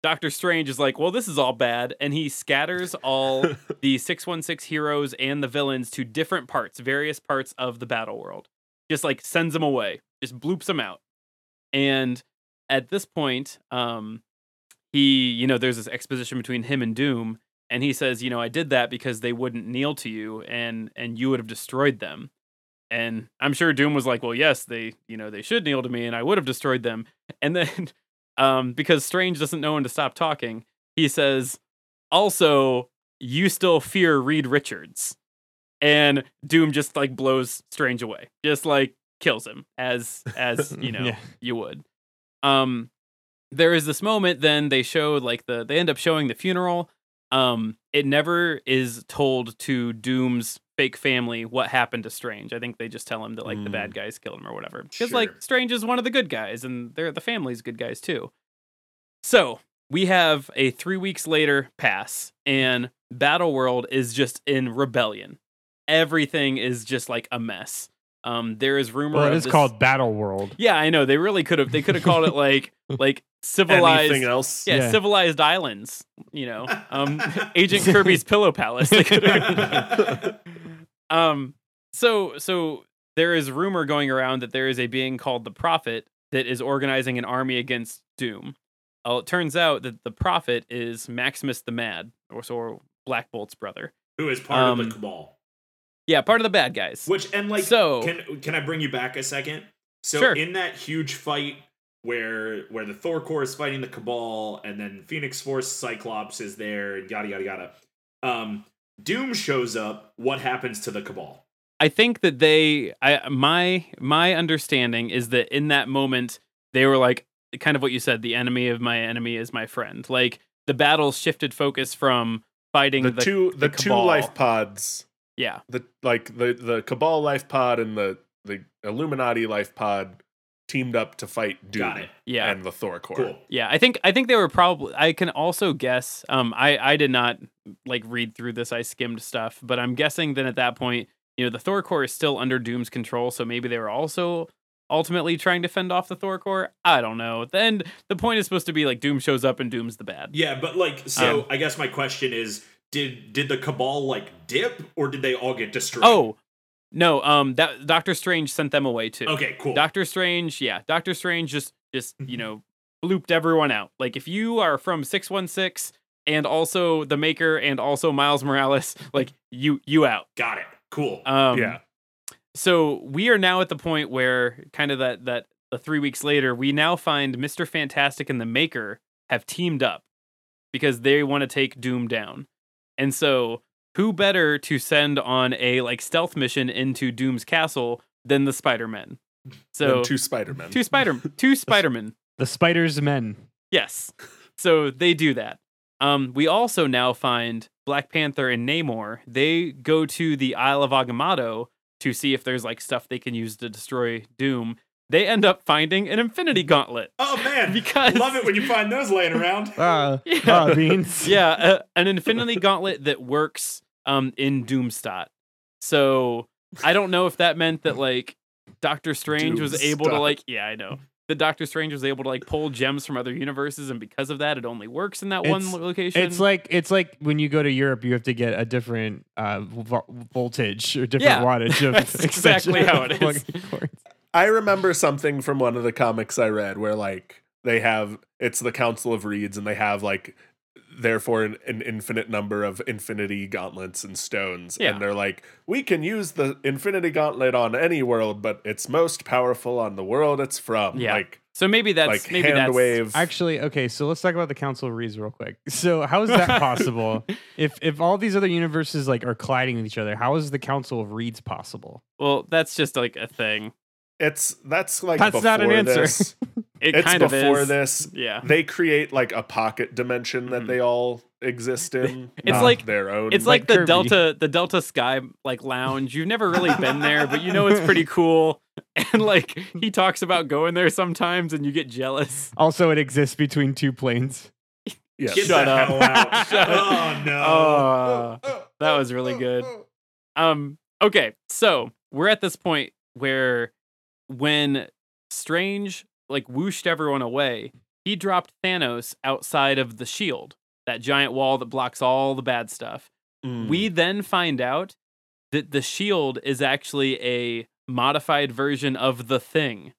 Doctor Strange is like, "Well, this is all bad." And he scatters all the 616 heroes and the villains to different parts, various parts of the battle world. Just like sends them away, just bloops them out. And at this point, um, he, you know, there's this exposition between him and Doom, and he says, you know, I did that because they wouldn't kneel to you, and and you would have destroyed them. And I'm sure Doom was like, well, yes, they, you know, they should kneel to me, and I would have destroyed them. And then, um, because Strange doesn't know when to stop talking, he says, also, you still fear Reed Richards. And Doom just like blows Strange away, just like kills him as as you know Yeah. you would. Um, there is this moment. Then they show like the they end up showing the funeral. Um, it never is told to Doom's fake family what happened to Strange. I think they just tell him that like the bad guys killed him or whatever. Because like Strange is one of the good guys, and they're the family's good guys too. So we have a three weeks later pass, and Battle World is just in rebellion. Everything is just like a mess. Um, there is rumor. Well, it is this- called Battle World. Yeah, I know. They really could have. They could have called it like like civilized. Anything else? Yeah, Yeah. civilized islands. You know, um, Agent Kirby's Pillow Palace. They could have. um. So so there is rumor going around that there is a being called the Prophet that is organizing an army against Doom. Well, it turns out that the Prophet is Maximus the Mad, or so Black Bolt's brother. Who is part of Um, the cabal? Yeah, part of the bad guys. Which and like so- can can I bring you back a second? So Sure. in that huge fight where where the Thor Corps is fighting the Cabal and then Phoenix Force Cyclops is there and yada yada yada. Um Doom shows up. What happens to the Cabal? I think that they I my my understanding is that in that moment they were like kind of what you said the enemy of my enemy is my friend. Like the battle shifted focus from fighting The, the, two the, the two life pods, yeah. the like the the Cabal life pod and the the Illuminati life pod teamed up to fight Doom Got it. Yeah. and the Thor Corps. Cool. Yeah, I think I think they were probably. I can also guess. Um, I I did not like read through this. I skimmed stuff, but I'm guessing that at that point, you know, the Thor Corps is still under Doom's control. So maybe they were also ultimately trying to fend off the Thor Corps. I don't know. Then the point is supposed to be like Doom shows up and Doom's the bad. Yeah, but like so Um, I guess my question is did did the Cabal like dip or did they all get destroyed? Oh no. Um, that Doctor Strange sent them away too. Okay, cool. Doctor Strange, yeah, Doctor Strange just just you know blooped everyone out. Like if you are from six one six and also the Maker and also Miles Morales, like you you out. Got it. Cool. Um, Yeah. So we are now at the point where kind of that that the three weeks later, we now find Mister Fantastic and the Maker have teamed up because they want to take Doom down, and so who better to send on a like stealth mission into Doom's castle than the Spider Men? So and two Spider Men. two Spider two Spider-Men. The Spider's Men. Yes. So they do that. Um, we also now find Black Panther and Namor. They go to the Isle of Agamotto to see if there's like stuff they can use to destroy Doom. They end up finding an Infinity Gauntlet. oh man, because- love it when you find those laying around. Ah, Yeah. ah, beans. yeah, uh, an Infinity Gauntlet that works um in Doomstadt. So I don't know if that meant that like Doctor Strange was able to like yeah, I know. The Doctor Strange was able to like pull gems from other universes, and because of that, it only works in that one It's- lo- location. It's like it's like when you go to Europe, you have to get a different uh, vo- voltage or different Yeah, wattage of that's exactly how it is. plug. I remember something from one of the comics I read where like they have it's the Council of Reeds and they have like therefore an, an infinite number of infinity gauntlets and stones Yeah. and they're like we can use the infinity gauntlet on any world but it's most powerful on the world it's from Yeah. like So maybe that's like maybe hand that's wave. Actually, okay, so let's talk about the Council of Reeds real quick. So how is that possible? if if all these other universes like are colliding with each other, how is the Council of Reeds possible? well, that's just like a thing. it's that's like That's not an answer. This. It it's kind of before is. this. Yeah. They create like a pocket dimension that Mhm. they all exist in. It's like- their own. It's Like like, the Kirby. Delta the Delta Sky like lounge. You've never really been there, but you know it's pretty cool. And like he talks about going there sometimes and you get jealous. Also, it exists between two planes. yes. Get Shut the up. hell out. Shut up. oh no. Oh, that was really good. Um okay, so we're at this point where when Strange like whooshed everyone away, he dropped Thanos outside of the shield, that giant wall that blocks all the bad stuff. Mm. We then find out that the shield is actually a modified version of the thing,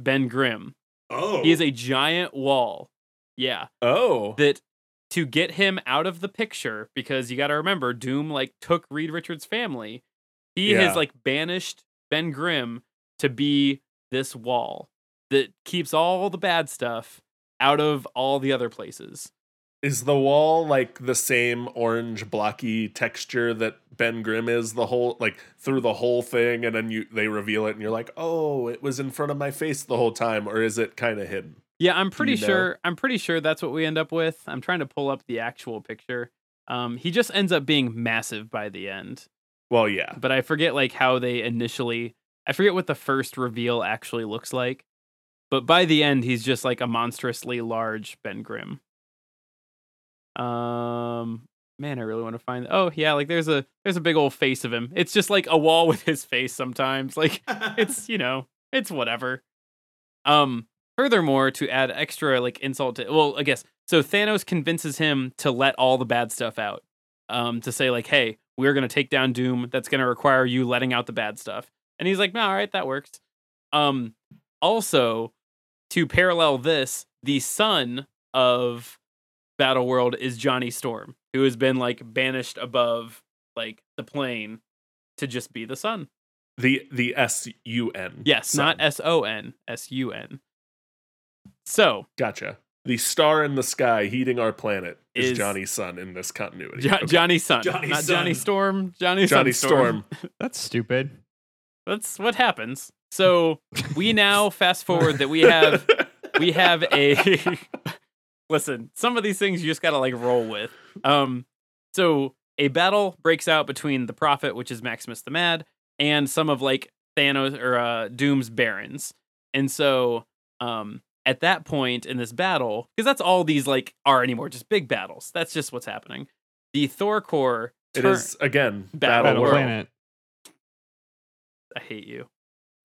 Ben Grimm. oh. He is a giant wall. Yeah. oh That to get him out of the picture, because you got to remember, Doom like took Reed Richards' family. He Yeah. has like banished Ben Grimm to be this wall that keeps all the bad stuff out of all the other places. is the wall like the same orange blocky texture that Ben Grimm is the whole like through the whole thing, and then you they reveal it, and you're like, oh, it was in front of my face the whole time, or is it kind of hidden? Yeah, I'm pretty you know? sure. I'm pretty sure that's what we end up with. I'm trying to pull up the actual picture. Um, he just ends up being massive by the end, Well, yeah, but I forget like how they initially. I forget what the first reveal actually looks like, but by the end, he's just like a monstrously large Ben Grimm. Um, man, I really want to find. Oh yeah, like there's a there's a big old face of him. It's just like a wall with his face. Sometimes, like it's you know it's whatever um furthermore to add extra like insult to well i guess so thanos convinces him to let all the bad stuff out um to say like hey we're going to take down doom that's going to require you letting out the bad stuff and he's like no all right that works um also to parallel this the son of battle world is johnny storm who has been like banished above like the plane to just be the sun the the S U N. Yes, not. S O N, S U N. So Gotcha. The star in the sky heating our planet is, Is- Johnny's son in this continuity. jo- Okay. Johnny Sun, Johnny not Sun. Johnny Storm. Johnny, Johnny Sunstorm. Storm. That's stupid. That's what happens. So we now fast forward that we have we have a listen. Some of these things you just gotta like roll with. Um, so a battle breaks out between the Prophet, which is Maximus the Mad, and some of like Thanos or uh, Doom's barons. And so, um, at that point in this battle, because that's all these like are anymore, just big battles. That's just what's happening. The Thor Corps. It turn- is again Battle Battle, Battle World. Planet. I hate you.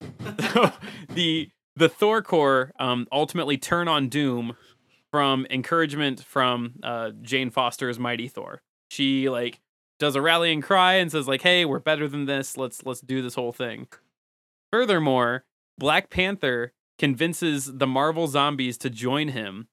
the the Thor Corps um, ultimately turn on Doom from encouragement from uh, Jane Foster's Mighty Thor. She like does a rallying cry and says like, "Hey, we're better than this. Let's let's do this whole thing." Furthermore, Black Panther convinces the Marvel zombies to join him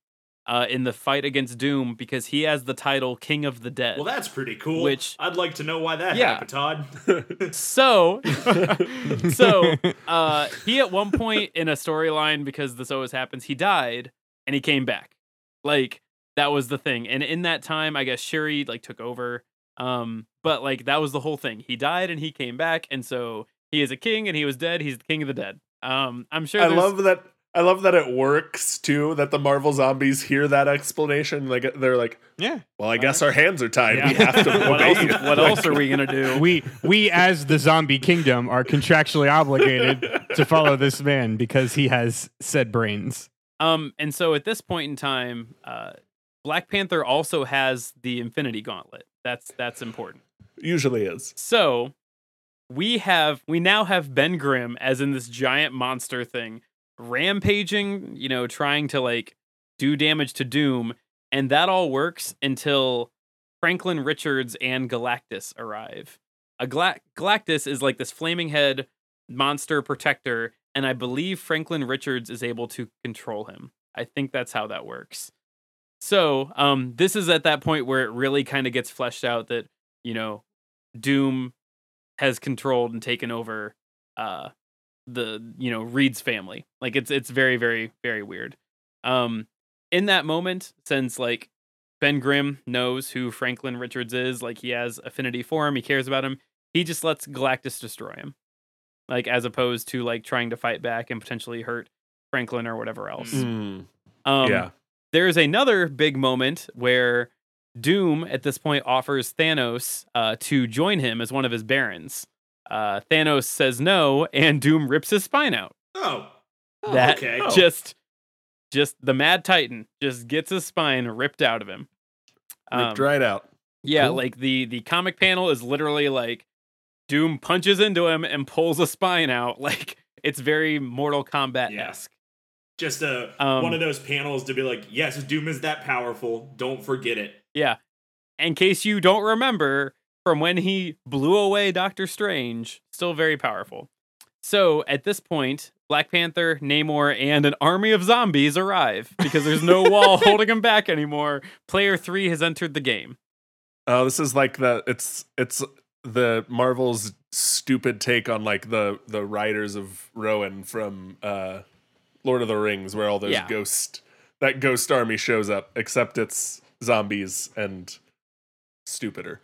uh, in the fight against Doom because he has the title King of the Dead. well, that's pretty cool. Which- I'd like to know why that Yeah. happened, Todd. so so uh he at one point in a storyline because this always happens he died and he came back like that was the thing and in that time i guess shuri like took over um but like that was the whole thing he died and he came back and so he is a king and he was dead he's the king of the dead um i'm sure I love that. I love that it works too. That the Marvel zombies hear that explanation. Like they're like, Yeah. "Well, I guess our hands are tied. We have to what obey else, what else are we gonna do We we as the zombie kingdom are contractually obligated to follow this man because he has said brains. Um, and so at this point in time, uh, Black Panther also has the Infinity Gauntlet. That's that's important. Usually is. So we have we now have Ben Grimm as in this giant monster thing, rampaging, you know, trying to like do damage to Doom, and that all works until Franklin Richards and Galactus arrive. A Gla- Galactus is like this flaming head monster protector, and I believe Franklin Richards is able to control him. I think that's how that works. So, um, this is at that point where it really kind of gets fleshed out that you know Doom has controlled and taken over uh the you know Reed's family. Like it's it's very very very weird. Um, in that moment, since like Ben Grimm knows who Franklin Richards is, like he has affinity for him, he cares about him. He just lets Galactus destroy him, like as opposed to like trying to fight back and potentially hurt Franklin or whatever else. Mm, Um, yeah. There's another big moment where Doom at this point offers Thanos uh, to join him as one of his barons. Uh, Thanos says no, and Doom rips his spine out. Oh, that okay. just, just the Mad Titan just gets his spine ripped out of him. Ripped Um, right out. yeah, Cool. like the the comic panel is literally like Doom punches into him and pulls a spine out. Like it's very Mortal Kombat esque. just a Um, one of those panels to be like, yes, Doom is that powerful. Don't forget it. Yeah. In case you don't remember from when he blew away Doctor Strange, still very powerful. So at this point, Black Panther, Namor, and an army of zombies arrive because there's no wall holding him back anymore. Player three has entered the game. Oh, this is like the it's it's the Marvel's stupid take on like the the riders of Rohan from uh Lord of the Rings, where all those Yeah. ghost that ghost army shows up, except it's zombies and stupider.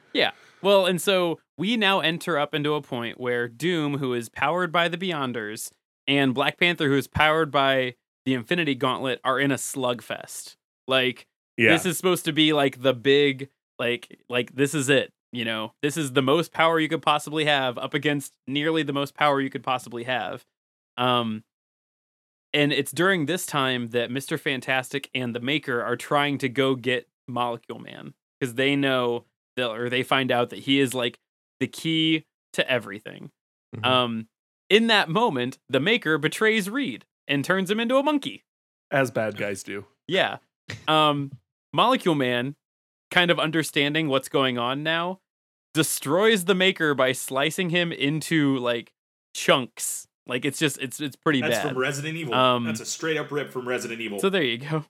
Well, and so we now enter up into a point where Doom, who is powered by the Beyonders, and Black Panther, who is powered by the Infinity Gauntlet, are in a slugfest. Like, Yeah. this is supposed to be like the big like like this is it you know this is the most power you could possibly have up against nearly the most power you could possibly have um and it's during this time that Mr. Fantastic and the Maker are trying to go get Molecule Man because they know or they find out that he is like the key to everything. Mhm. Um in that moment, the Maker betrays Reed and turns him into a monkey. as bad guys do. Yeah. Um Molecule Man, kind of understanding what's going on now, destroys the maker by slicing him into like chunks. Like it's just it's it's pretty That's bad. from Resident Evil. Um, That's a straight up rip from Resident Evil. So there you go.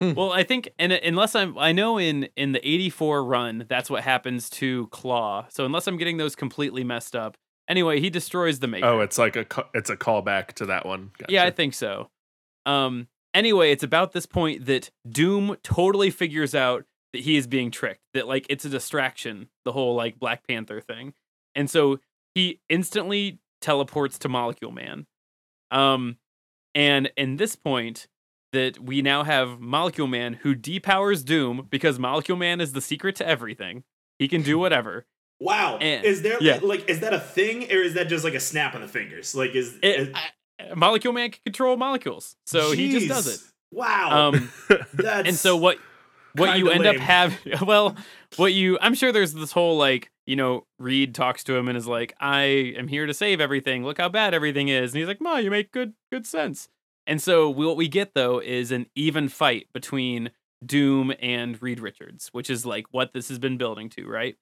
Hmm. Well, I think, and unless I'm, I know in in the '84 run, that's what happens to Klaw. So unless I'm getting those completely messed up, anyway, he destroys the maker. Oh, it's like a it's a callback to that one. Yeah, I think so. Um anyway, it's about this point that Doom totally figures out that he is being tricked, that like it's a distraction, the whole like Black Panther thing. And so he instantly teleports to Molecule Man. Um and in this point that we now have Molecule Man who depowers Doom because Molecule Man is the secret to everything. He can do whatever. wow. and- is there yeah. like is that a thing or is that just like a snap of the fingers? Like is, is It, I- Molecule Man can control molecules. So he just does it. Wow. Um That's and so what what you end up lame. having well what you i'm sure there's this whole like you know reed talks to him and is like i am here to save everything look how bad everything is and he's like ma you make good good sense and so what we get though is an even fight between doom and reed richards which is like what this has been building to right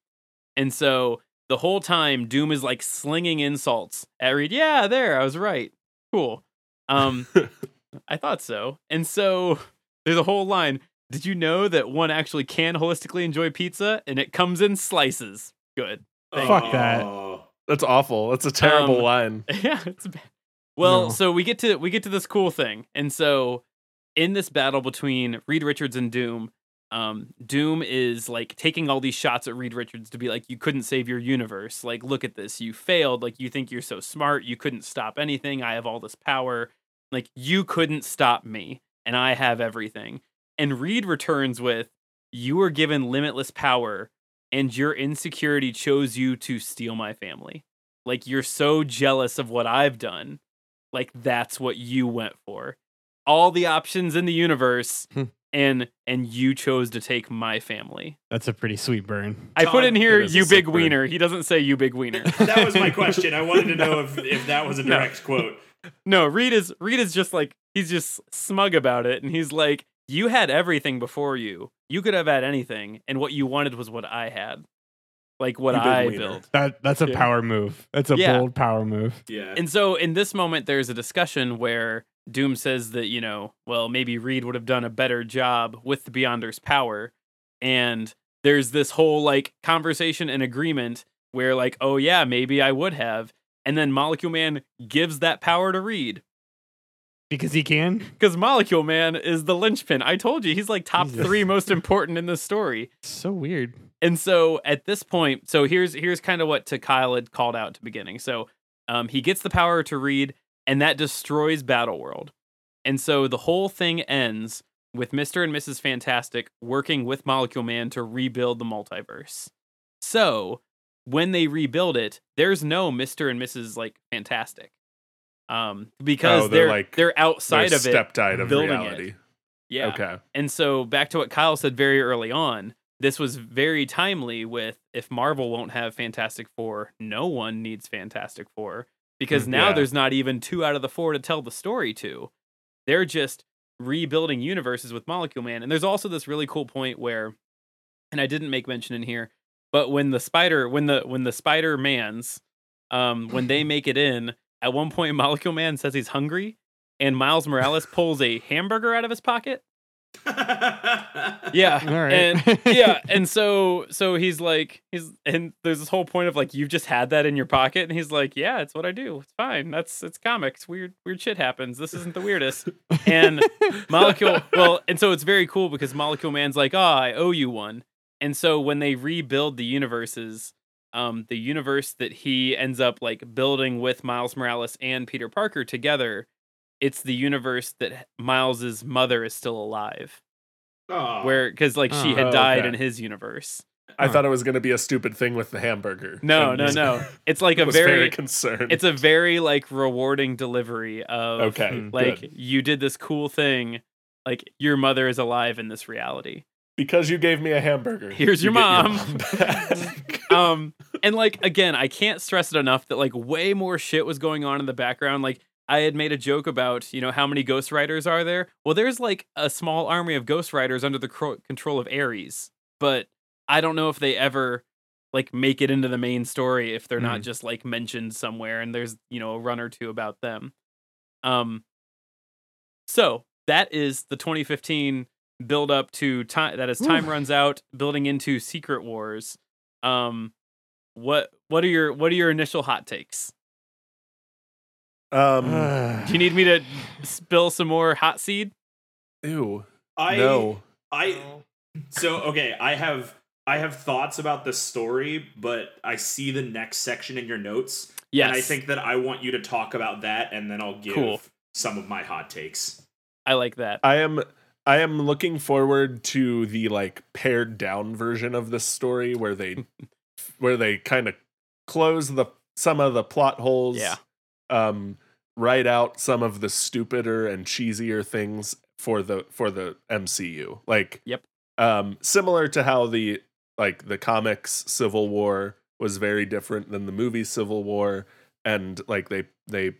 and so the whole time doom is like slinging insults at reed yeah there i was right cool um i thought so and so there's a whole line did you know that one actually can holistically enjoy pizza and it comes in slices? Good. Fuck that. Oh. That's awful. That's a terrible Um, line. yeah, it's bad. Well, No. so we get to we get to this cool thing. And so in this battle between Reed Richards and Doom, um, Doom is like taking all these shots at Reed Richards to be like, you couldn't save your universe. Like, look at this. You failed. Like, you think you're so smart. You couldn't stop anything. I have all this power. Like, you couldn't stop me. And I have everything. And Reed returns with, you were given limitless power, and your insecurity chose you to steal my family. Like, you're so jealous of what I've done. Like, that's what you went for. All the options in the universe Hmm. and and you chose to take my family. That's a pretty sweet burn. I put in here it is a you sick big burn. wiener. He doesn't say you big wiener. that was my question. I wanted to know if, if that was a No. direct quote. no, Reed is Reed is just like he's just smug about it and he's like you had everything before you. You could have had anything and what you wanted was what I had. Like what I wiener. built. That that's a Yeah. power move. That's a Yeah. bold power move. Yeah. And so in this moment, there's a discussion where Doom says that, you know, well, maybe Reed would have done a better job with the Beyonder's power. And there's this whole like conversation and agreement where, like, oh, yeah, maybe I would have. and then Molecule Man gives that power to Reed because he can. because Molecule Man is the linchpin. I told you he's like top Jesus. three most important in this story. So weird. And so at this point, so here's here's kind of what to Kyle had called out at the beginning. So um, he gets the power to read, and that destroys Battle World. And so the whole thing ends with Mr. and Mrs. Fantastic working with Molecule Man to rebuild the multiverse. So when they rebuild it, there's no Mr. and Mrs. like Fantastic. Um, because Oh, they're they're like- they're outside They're of it. step-died of building it. reality. Yeah. Okay. And so back to what Kyle said very early on, this was very timely with if Marvel won't have Fantastic Four, no one needs Fantastic Four because Mm, now yeah. there's not even two out of the four to tell the story to. They're just rebuilding universes with Molecule Man. And there's also this really cool point where and I didn't make mention in here, but when the spider when the when the Spider Mans um when they make it in, at one point Molecule Man says he's hungry and Miles Morales pulls a hamburger out of his pocket. Yeah. Right. And yeah, and so so he's like he's and there's this whole point of like you've just had that in your pocket and he's like, "Yeah, it's what I do. It's fine. That's it's comics. Weird weird shit happens. This isn't the weirdest." And Molecule well, and so it's very cool because Molecule Man's like, "Oh, I owe you one." And so when they rebuild the universes, um the universe that he ends up like building with Miles Morales and Peter Parker together, it's the universe that Miles's mother is still alive Aw. where because like she Oh, had died okay. in his universe. I thought it was going to be a stupid thing with the hamburger. No, And no, no. It's like a very, very concerned. it's a very like rewarding delivery of okay. Hmm. like good. you did this cool thing, like your mother is alive in this reality. because you gave me a hamburger. Here's you your get mom. Um and like again, I can't stress it enough that like way more shit was going on in the background. Like I had made a joke about, you know, how many Ghost Riders are there? Well, there's like a small army of Ghost Riders under the cro- control of Ares, but I don't know if they ever like make it into the main story if they're not just like mentioned somewhere and there's, you know, a run or two about them. Um so that is the 2015 build up to time that as time runs out building into Secret Wars. Um what what are your what are your initial hot takes? Um, Do you need me to spill some more hot seed? ew. I no. I so okay, I have I have thoughts about the story, but I see the next section in your notes. Yes. And I think that I want you to talk about that and then I'll give Cool. some of my hot takes. I like that. I am I am looking forward to the like pared down version of this story where they where they kind of close the some of the plot holes. Yeah. Um write out some of the stupider and cheesier things for the for the MCU. Like Yep. Um similar to how the like the comics Civil War was very different than the movie Civil War and like they they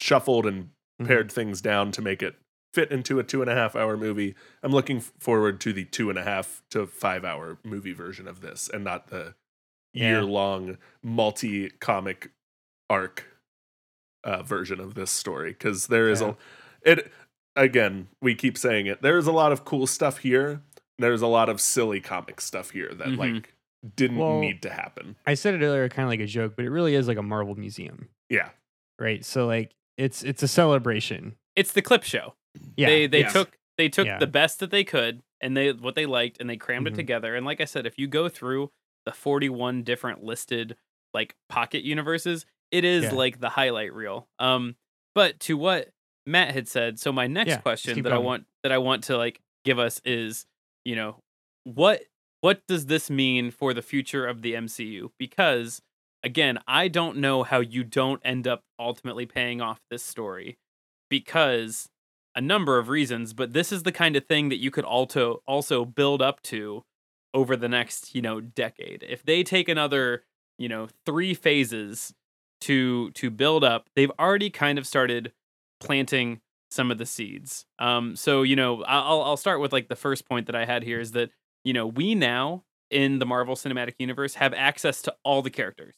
shuffled and Mhm. pared things down to make it fit into a two and a half hour movie. I'm looking forward to the two and a half to five hour movie version of this and not the Yeah. year long multi comic arc uh, version of this story. Because there is Yeah. a, it, again, we keep saying it, there's a lot of cool stuff here. There's a lot of silly comic stuff here that Mhm. like didn't Well- need to happen. I said it earlier, kind of like a joke, but it really is like a Marvel museum, Yeah. right? So like it's it's a celebration. It's the clip show. Yeah, They they Yes. took they took Yeah. the best that they could and they what they liked and they crammed Mhm. it together. And like I said, if you go through the 41 different listed like pocket universes, it is Yeah. like the highlight reel. Um but to what Matt had said, so my next Yeah, question that I want that I want to like give us is, you know, what what does this mean for the future of the MCU? Because again, I don't know how you don't end up ultimately paying off this story because a number of reasons, but this is the kind of thing that you could also also build up to over the next, you know, decade. If they take another, you know, 3 phases to to build up, they've already kind of started planting some of the seeds. Um so, you know, I'll I'll start with like the first point that I had here is that, you know, we now in the Marvel Cinematic Universe have access to all the characters.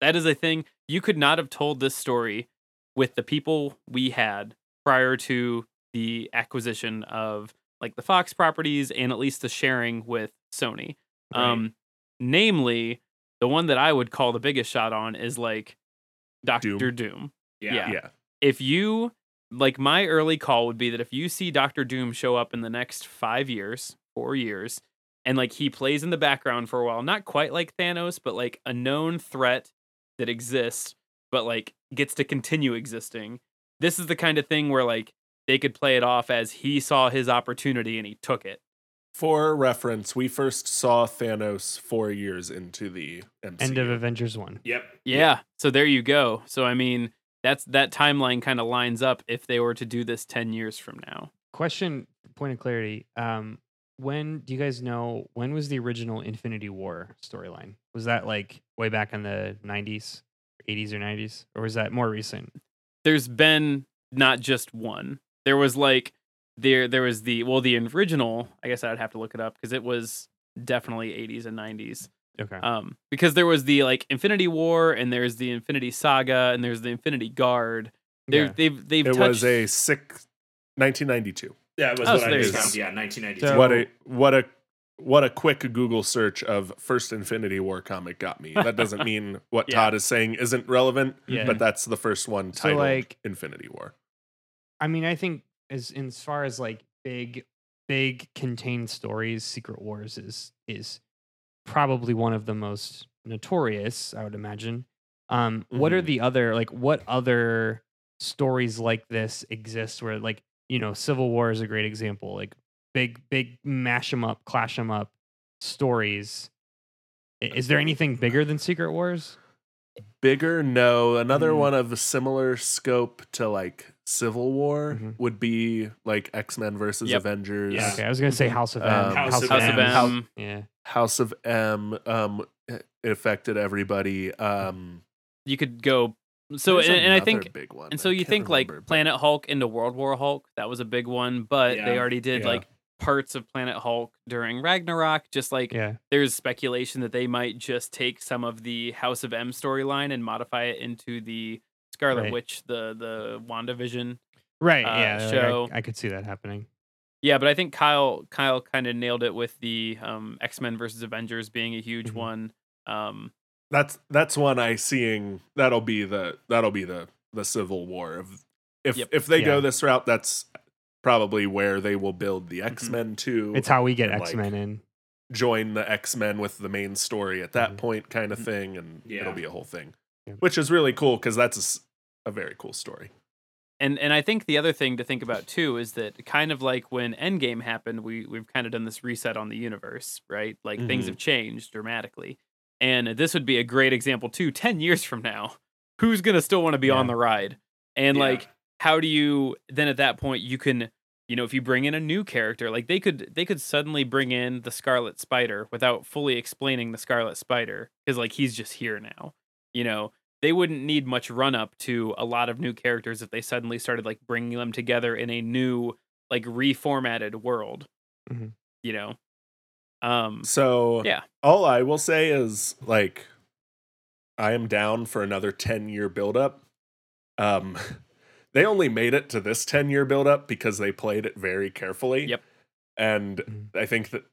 That is a thing you could not have told this story with the people we had prior to the acquisition of like the Fox properties and at least the sharing with Sony. Right. Um namely, the one that I would call the biggest shot on is like Doctor Doom. Doom. Yeah. Yeah. Yeah. If you like, my early call would be that if you see Doctor Doom show up in the next five years, four years, and like he plays in the background for a while, not quite like Thanos, but like a known threat that exists, but like gets to continue existing. This is the kind of thing where like they could play it off as he saw his opportunity and he took it. For reference, we first saw Thanos four years into the MCU. End of Avengers 1. Yep. Yeah. So there you go. So I mean, that's that timeline kind of lines up if they were to do this 10 years from now. Question, point of clarity. Um, when do you guys know when was the original Infinity War storyline? Was that like way back in the 90s, 80s or 90s, or was that more recent? There's been not just one. There was like there there was the well the original, I guess I'd have to look it up because it was definitely 80s and 90s. Okay. Um because there was the like Infinity War and there's the Infinity Saga and there's the Infinity Guard. They Yeah. have they've they've it touched was a six, 1992. Yeah, it was Oh, what so I just found. Yeah, 1992. So- what a what a what a quick Google search of first Infinity War comic got me. That doesn't mean what Yeah. Todd is saying isn't relevant, Yeah. but that's the first one So, titled like- Infinity War. I mean, I think as in as far as like big, big contained stories, Secret Wars is is probably one of the most notorious. I would imagine. Um, what are Mhm. the other like what other stories like this exist where like you know Civil War is a great example. Like big, big mash them up, clash them up stories. Is there anything bigger than Secret Wars? Bigger, no. Another Mm. one of a similar scope to like Civil War Mhm. would be like X Men versus Yep. Avengers. Yeah. Okay, I was gonna say House of M. Um, House of House of M. M. Yeah. House of M. Um, it affected everybody. Um, You could go so and, and I think big one. And so you can't think like remember, but- Planet Hulk into World War Hulk, that was a big one, but they already did yeah. like parts of Planet Hulk during Ragnarok. Just like Yeah. there's speculation that they might just take some of the House of M storyline and modify it into the Scarlet Right. Witch, the the WandaVision. Right. uh, yeah. like, I- show. I, could see that happening. Yeah, but I think Kyle Kyle kind of nailed it with the um, X Men versus Avengers being a huge Mhm. one. Um, that's that's one I seeing that'll be the that'll be the the Civil War of if Yep. if they Yeah. go this route, that's probably where they will build the X Men to It's how we get and, X Men in. join the X Men with the main story at that Mhm. point, kind of Mhm. thing, and Yeah. it'll be a whole thing, Yeah. which is really cool because that's a very cool story. and and I think the other thing to think about too is that kind of like when Endgame happened, we we've kind of done this reset on the universe, right? Like things Mhm. have changed dramatically, and this would be a great example too. Ten years from now, who's gonna still want to be on the ride? And Yeah. like, how do you then at that point you can, you know, if you bring in a new character, like they could they could suddenly bring in the Scarlet Spider without fully explaining the Scarlet Spider because like he's just here now, you know they wouldn't need much run up to a lot of new characters if they suddenly started like bringing them together in a new like reformatted world Mhm. you know um So Yeah. all I will say is like I am down for another 10 year buildup. Um they only made it to this 10 year buildup because they played it very carefully. Yep. And Mhm. I think that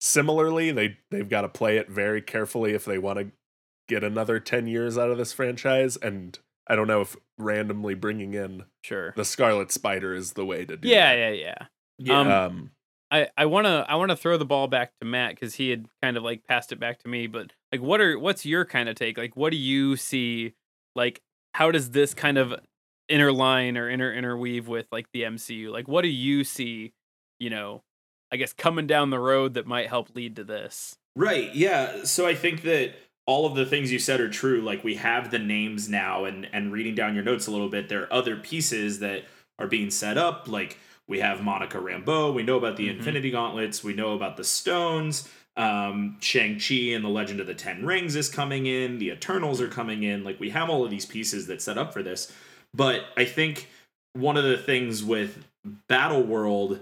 similarly they they've got to play it very carefully if they want to get another 10 years out of this franchise and I don't know if randomly bringing in sure the Scarlet Spider is the way to do yeah that. yeah yeah Yeah. Um, Um i i want to i want to throw the ball back to matt because he had kind of like passed it back to me but like what are what's your kind of take like what do you see like how does this kind of interline or inter interweave with like the mcu like what do you see you know i guess coming down the road that might help lead to this Right. Yeah. So I think that all of the things you said are true. Like we have the names now, and and reading down your notes a little bit, there are other pieces that are being set up. Like we have Monica Rambeau. We know about the Mhm. Infinity Gauntlets. We know about the stones. Um, Shang Chi and the Legend of the Ten Rings is coming in. The Eternals are coming in. Like we have all of these pieces that set up for this. But I think one of the things with Battle World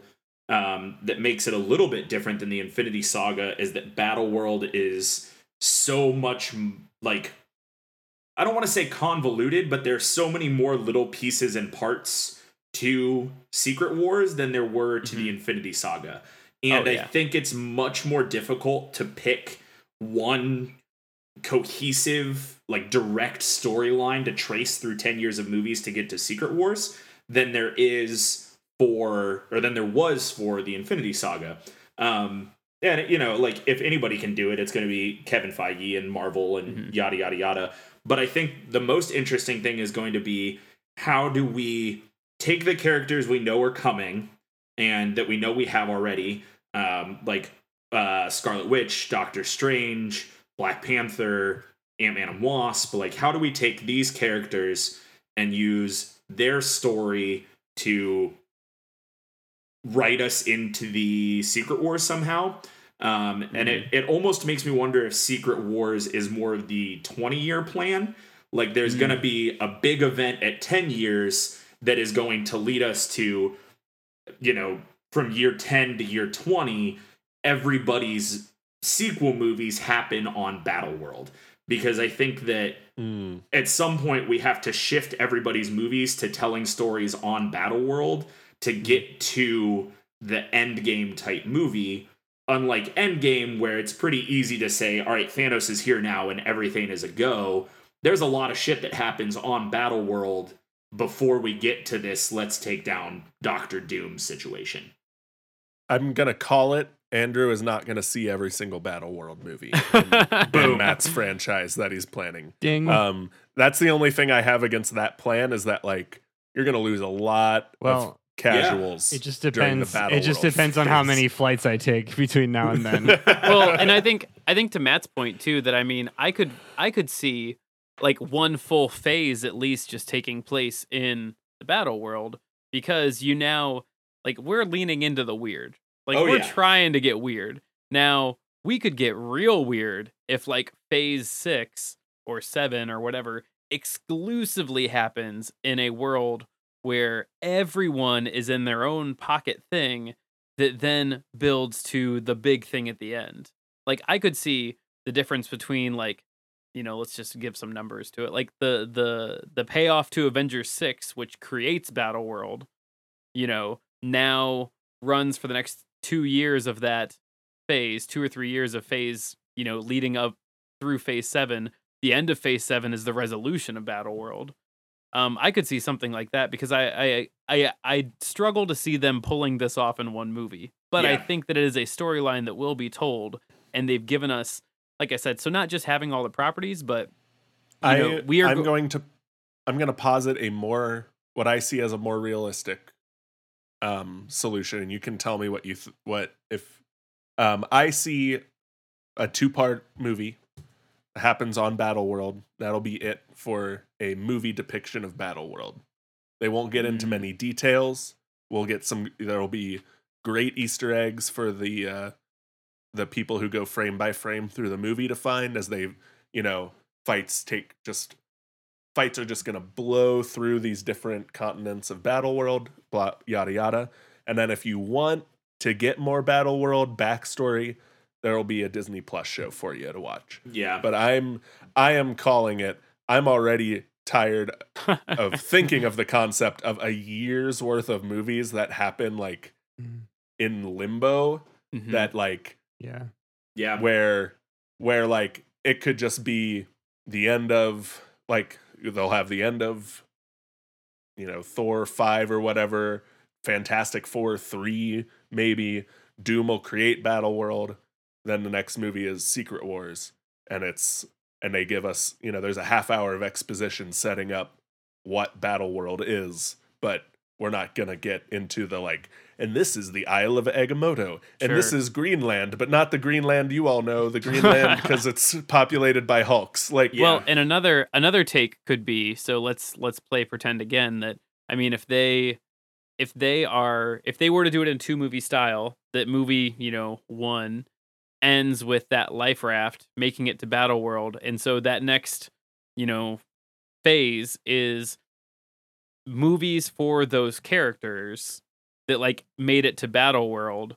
um, that makes it a little bit different than the Infinity Saga is that Battle World is so much like I don't want to say convoluted, but there's so many more little pieces and parts to Secret Wars than there were to the Infinity Saga. And Oh, I think it's much more difficult to pick one cohesive, like direct storyline to trace through 10 years of movies to get to Secret Wars than there is for, or than there was for the Infinity Saga. Um, and, you know, like if anybody can do it, it's going to be Kevin Feige and Marvel and Mhm. yada, yada, yada. But I think the most interesting thing is going to be how do we take the characters we know are coming and that we know we have already, um, like uh, Scarlet Witch, Doctor Strange, Black Panther, Ant Man and Wasp. Like, how do we take these characters and use their story to write us into the Secret Wars somehow? Um, and it, it almost makes me wonder if Secret Wars is more of the 20 year plan. Like, there's going to be a big event at 10 years that is going to lead us to, you know, from year 10 to year 20, everybody's sequel movies happen on Battle World. Because I think that Mm. at some point we have to shift everybody's movies to telling stories on Battle World to get to the Endgame type movie. Unlike Endgame, where it's pretty easy to say, all right, Thanos is here now and everything is a go. There's a lot of shit that happens on Battle World before we get to this let's take down Doctor Doom situation. I'm gonna call it. Andrew is not gonna see every single Battle World movie in, in Boom. Matt's franchise that he's planning. Ding. Um, that's the only thing I have against that plan is that like you're gonna lose a lot of well, casuals. it just during the depends. Battle It just World depends on how many flights I take between now and then. well, and I think I think to Matt's point too that I mean I could I could see like one full phase at least just taking place in the battle world because you now like we're leaning into the weird. Like Oh, we're yeah. trying to get weird. Now, we could get real weird if like phase 6 or 7 or whatever exclusively happens in a world where everyone is in their own pocket thing that then builds to the big thing at the end. Like I could see the difference between like you know, let's just give some numbers to it. Like the the the payoff to Avengers 6 which creates Battle World, you know, now runs for the next 2 years of that phase, 2 or 3 years of phase, you know, leading up through phase 7. The end of phase 7 is the resolution of Battle World. Um, I could see something like that because I, I I I struggle to see them pulling this off in one movie. But I think that it is a storyline that will be told, and they've given us, like I said, so not just having all the properties, but I know, we are I'm go- going to I'm going to posit a more what I see as a more realistic um solution and you can tell me what you th- what if um I see a two-part movie happens on Battle World. That'll be it for a movie depiction of Battle World. They won't get into Mm. many details. We'll get some there'll be great Easter eggs for the uh the people who go frame by frame through the movie to find as they, you know, fights take just fights are just going to blow through these different continents of Battle World, blah yada yada. And then if you want to get more Battle World backstory, there will be a Disney Plus show for you to watch. Yeah. But I'm I am calling it. I'm already tired of thinking of the concept of a year's worth of movies that happen like Mm. in limbo Mhm. that like yeah. yeah. where where like it could just be the end of like they'll have the end of you know Thor 5 or whatever Fantastic Four 3 maybe Doom will create Battle World then the next movie is Secret Wars and it's and they give us you know there's a half hour of exposition setting up what Battle World is but we're not gonna get into the like and this is the Isle of Agamotto and this is Greenland but not the Greenland you all know the Greenland because it's populated by Hulks like Yeah. Well, and another another take could be so let's let's play pretend again that I mean if they if they are if they were to do it in two movie style, that movie, you know, one ends with that life raft making it to Battle World. And so that next, you know, phase is movies for those characters that like made it to Battle World.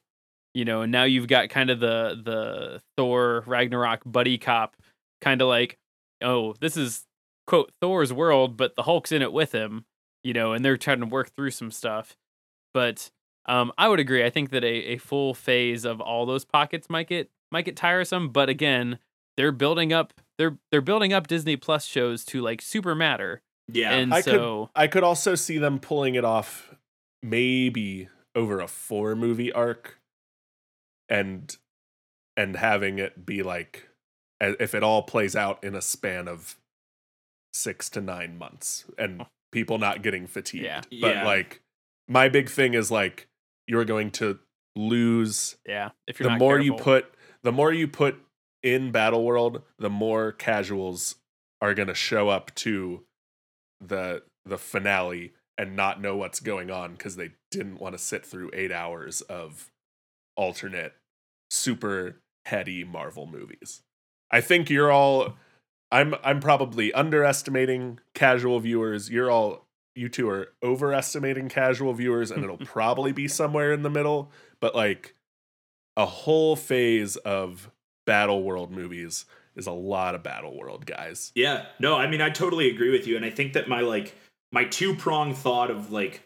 You know, and now you've got kind of the the Thor Ragnarok buddy cop kind of like oh, this is quote Thor's world, but the Hulk's in it with him, you know, and they're trying to work through some stuff. But um, I would agree. I think that a, a full phase of all those pockets might get might get tiresome. But again, they're building up they're they're building up Disney Plus shows to like super matter. Yeah. and I could- so I could also see them pulling it off maybe over a four movie arc and and having it be like if it all plays out in a span of 6 to 9 months and oh. people not getting fatigued. Yeah. But Yeah. like my big thing is like you're going to lose yeah, if you're the not more you put the more you put in battle world the more casuals are going to show up to the the finale and not know what's going on because they didn't want to sit through eight hours of alternate super heady marvel movies. I think you're all i'm i'm probably underestimating casual viewers. You're all you two are overestimating casual viewers and it'll probably be somewhere in the middle but like a whole phase of battle world movies is a lot of battle world guys Yeah, no, I mean I totally agree with you, and I think that my like my two prong thought of like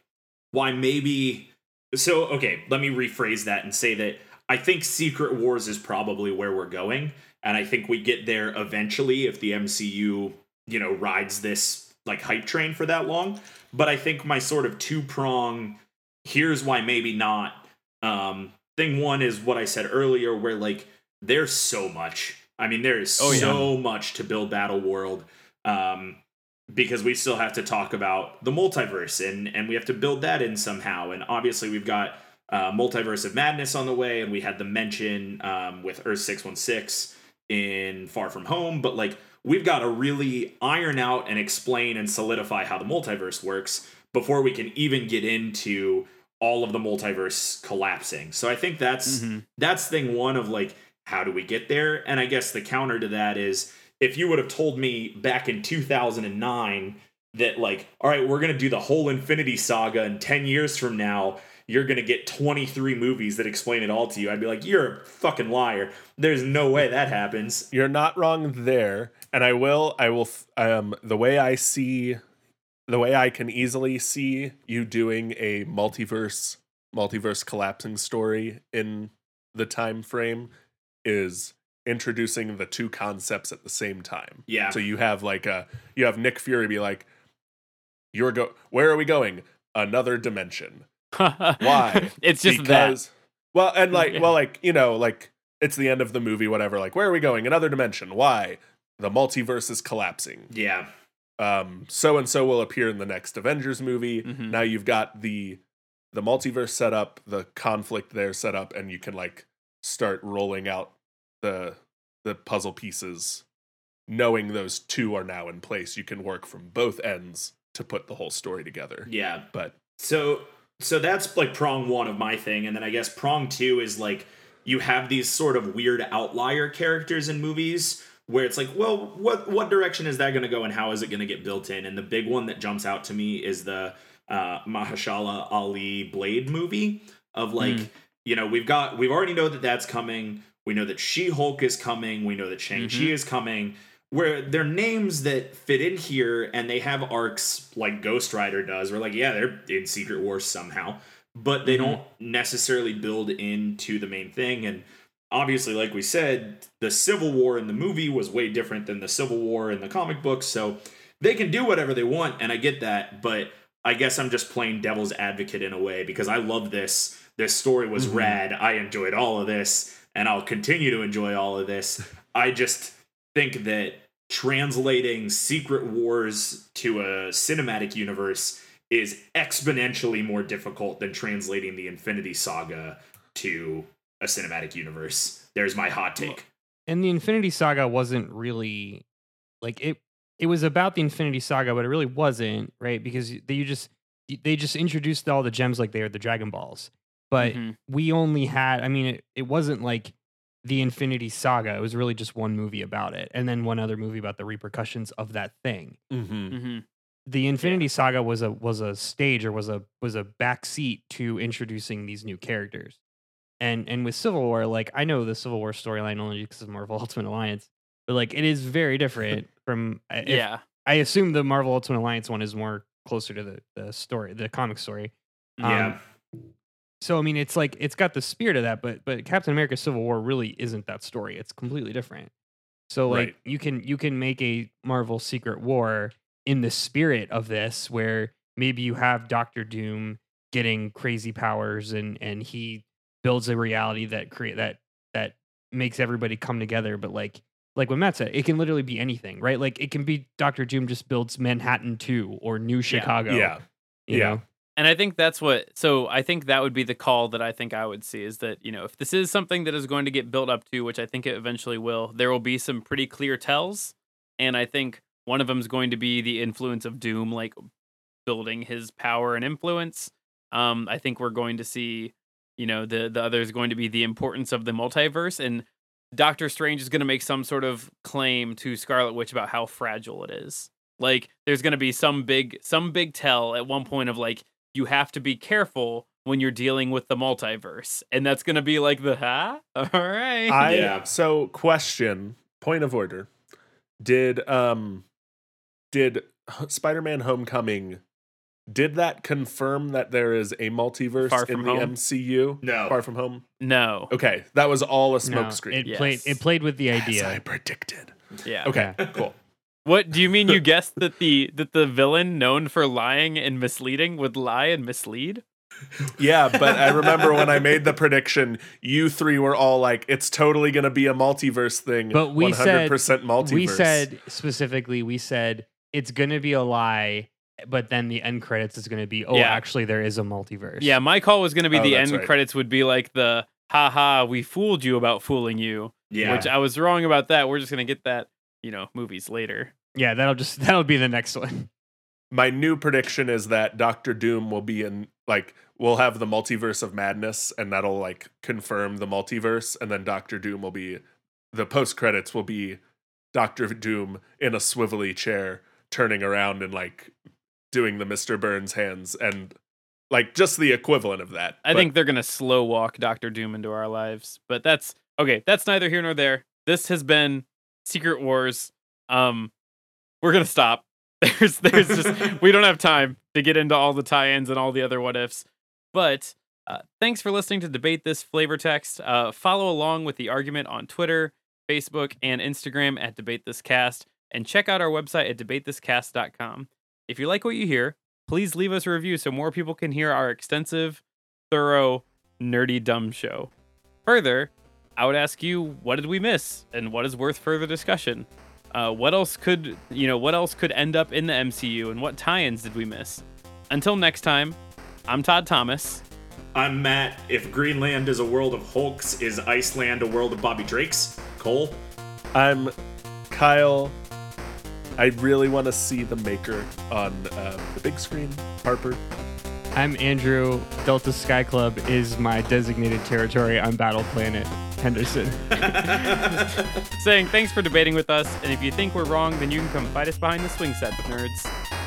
why maybe so okay, let me rephrase that and say that I think Secret Wars is probably where we're going, and I think we get there eventually if the MCU you know rides this like hype train for that long. But I think my sort of two prong here's why maybe not. Um, thing one is what I said earlier, where like there's so much. I mean, there is Oh, yeah. so much to build Battle World. Um, because we still have to talk about the multiverse and and we have to build that in somehow. And obviously, we've got uh, Multiverse of Madness on the way, and we had the mention um, with Earth six one six in Far From Home. But like, we've got to really iron out and explain and solidify how the multiverse works before we can even get into all of the multiverse collapsing. So I think that's Mhm. that's thing one of like how do we get there and i guess the counter to that is if you would have told me back in 2009 that like all right we're going to do the whole infinity saga and 10 years from now you're going to get 23 movies that explain it all to you i'd be like you're a fucking liar there's no way that happens you're not wrong there and i will i will um the way i see the way i can easily see you doing a multiverse multiverse collapsing story in the time frame is introducing the two concepts at the same time. Yeah. So you have like a you have nick fury be like you're go where are we going? Another dimension. Why? It's just that. well and like Yeah. well like you know like it's the end of the movie whatever like where are we going? Another dimension. Why? The multiverse is collapsing. Yeah um so and so will appear in the next avengers movie. Mhm. now you've got the the multiverse set up the conflict there set up and you can like start rolling out the the puzzle pieces knowing those two are now in place. You can work from both ends to put the whole story together. Yeah. But So so that's like prong one of my thing, and then I guess prong two is like you have these sort of weird outlier characters in movies where it's like, well, what what direction is that going to go, and how is it going to get built in? And the big one that jumps out to me is the uh, Mahershala Ali Blade movie of like, hmm. you know, we've got we've already know that that's coming. We know that She Hulk is coming. We know that Shang Chi mm-hmm. is coming. Where they're names that fit in here, and they have arcs like Ghost Rider does. We're like, yeah, they're in Secret Wars somehow, but they mm-hmm. don't necessarily build into the main thing. And obviously, like we said, the Civil War in the movie was way different than the Civil War in the comic books. So they can do whatever they want, and I get that. But I guess I'm just playing devil's advocate in a way because I love this. This story was Mhm. rad. I enjoyed all of this, and I'll continue to enjoy all of this. I just think that translating Secret Wars to a cinematic universe is exponentially more difficult than translating the Infinity Saga to a cinematic universe. There's my hot take. and the Infinity Saga wasn't really like it. It was about the Infinity Saga, but it really wasn't, right? Because they you just they just introduced all the gems like they are the Dragon Balls, but Mhm. we only had. I mean, it, it wasn't like the Infinity Saga. It was really just one movie about it, and then one other movie about the repercussions of that thing. mhm. Mhm. The Infinity Saga was a was a stage or was a was a backseat to introducing these new characters. And and with Civil War, like I know the Civil War storyline only because of Marvel Ultimate Alliance, but like it is very different from. if- Yeah. I assume the Marvel Ultimate Alliance one is more closer to the the story, the comic story. Um, yeah. So I mean, it's like it's got the spirit of that, but but Captain America: Civil War really isn't that story. It's completely different. So like Right. you can you can make a Marvel Secret War in the spirit of this where maybe you have Doctor Doom getting crazy powers and and he builds a reality that create that that makes everybody come together but like like what Matt said it can literally be anything right like it can be Doctor Doom just builds Manhattan 2 or New Chicago Yeah. you Yeah. And I think that's what. So I think that would be the call that I think I would see is that you know if this is something that is going to get built up to, which I think it eventually will, there will be some pretty clear tells, and I think one of them is going to be the influence of Doom, like building his power and influence. Um, I think we're going to see, you know, the the other is going to be the importance of the multiverse, and Doctor Strange is going to make some sort of claim to Scarlet Witch about how fragile it is. Like there's going to be some big some big tell at one point of like you have to be careful when you're dealing with the multiverse. And that's going to be like the huh? All right. I Yeah. so question point of order. Did um did Spider-Man Homecoming did that confirm that there is a multiverse Far in the Home? MCU? No. Far from home. no. Okay, that was all a No, smokescreen. it Yes. played it played with the As idea I predicted. Yeah. Okay, cool. What do you mean you guessed that the that the villain known for lying and misleading would lie and mislead? Yeah, but I remember when I made the prediction, you three were all like, "It's totally going to be a multiverse thing." But we said- 100% multiverse. we said specifically we said it's going to be a lie but then the end credits is going to be oh Yeah. actually there is a multiverse Yeah, my call was going to be Oh, the end right. credits would be like the ha ha, we fooled you about fooling you. Yeah. Which I was wrong about that. We're just going to get that, you know, movies later. yeah that'll just that'll be the next one my new prediction is that Doctor Doom will be in like we'll have the multiverse of madness, and that'll like confirm the multiverse, and then Doctor Doom will be the post credits will be Doctor Doom in a swivelly chair, turning around and like doing the Mister Burns hands and like just the equivalent of that. I But think they're gonna slow walk Doctor Doom into our lives, but that's okay. That's neither here nor there. This has been Secret Wars. Um, we're gonna stop. There's, there's just we don't have time to get into all the tie-ins and all the other what ifs. But uh, thanks for listening to debate this flavor text. Uh, follow along with the argument on Twitter, Facebook, and Instagram at debate this cast, and check out our website at debatethiscast.com. If you like what you hear, please leave us a review so more people can hear our extensive thorough, nerdy, dumb show. Further, I would ask you, what did we miss, and what is worth further discussion? Uh, what else could you know? What else could end up in the MCU, and what tie-ins did we miss? Until next time, I'm Todd Thomas. I'm Matt. If Greenland is a world of Hulks, is Iceland a world of Bobby Drakes? Cole? I'm Kyle. I really want to see the maker on uh, the big screen. Harper. i'm andrew delta sky club is my designated territory on battle planet henderson Saying thanks for debating with us, and if you think we're wrong, then you can come fight us behind the swing set, nerds.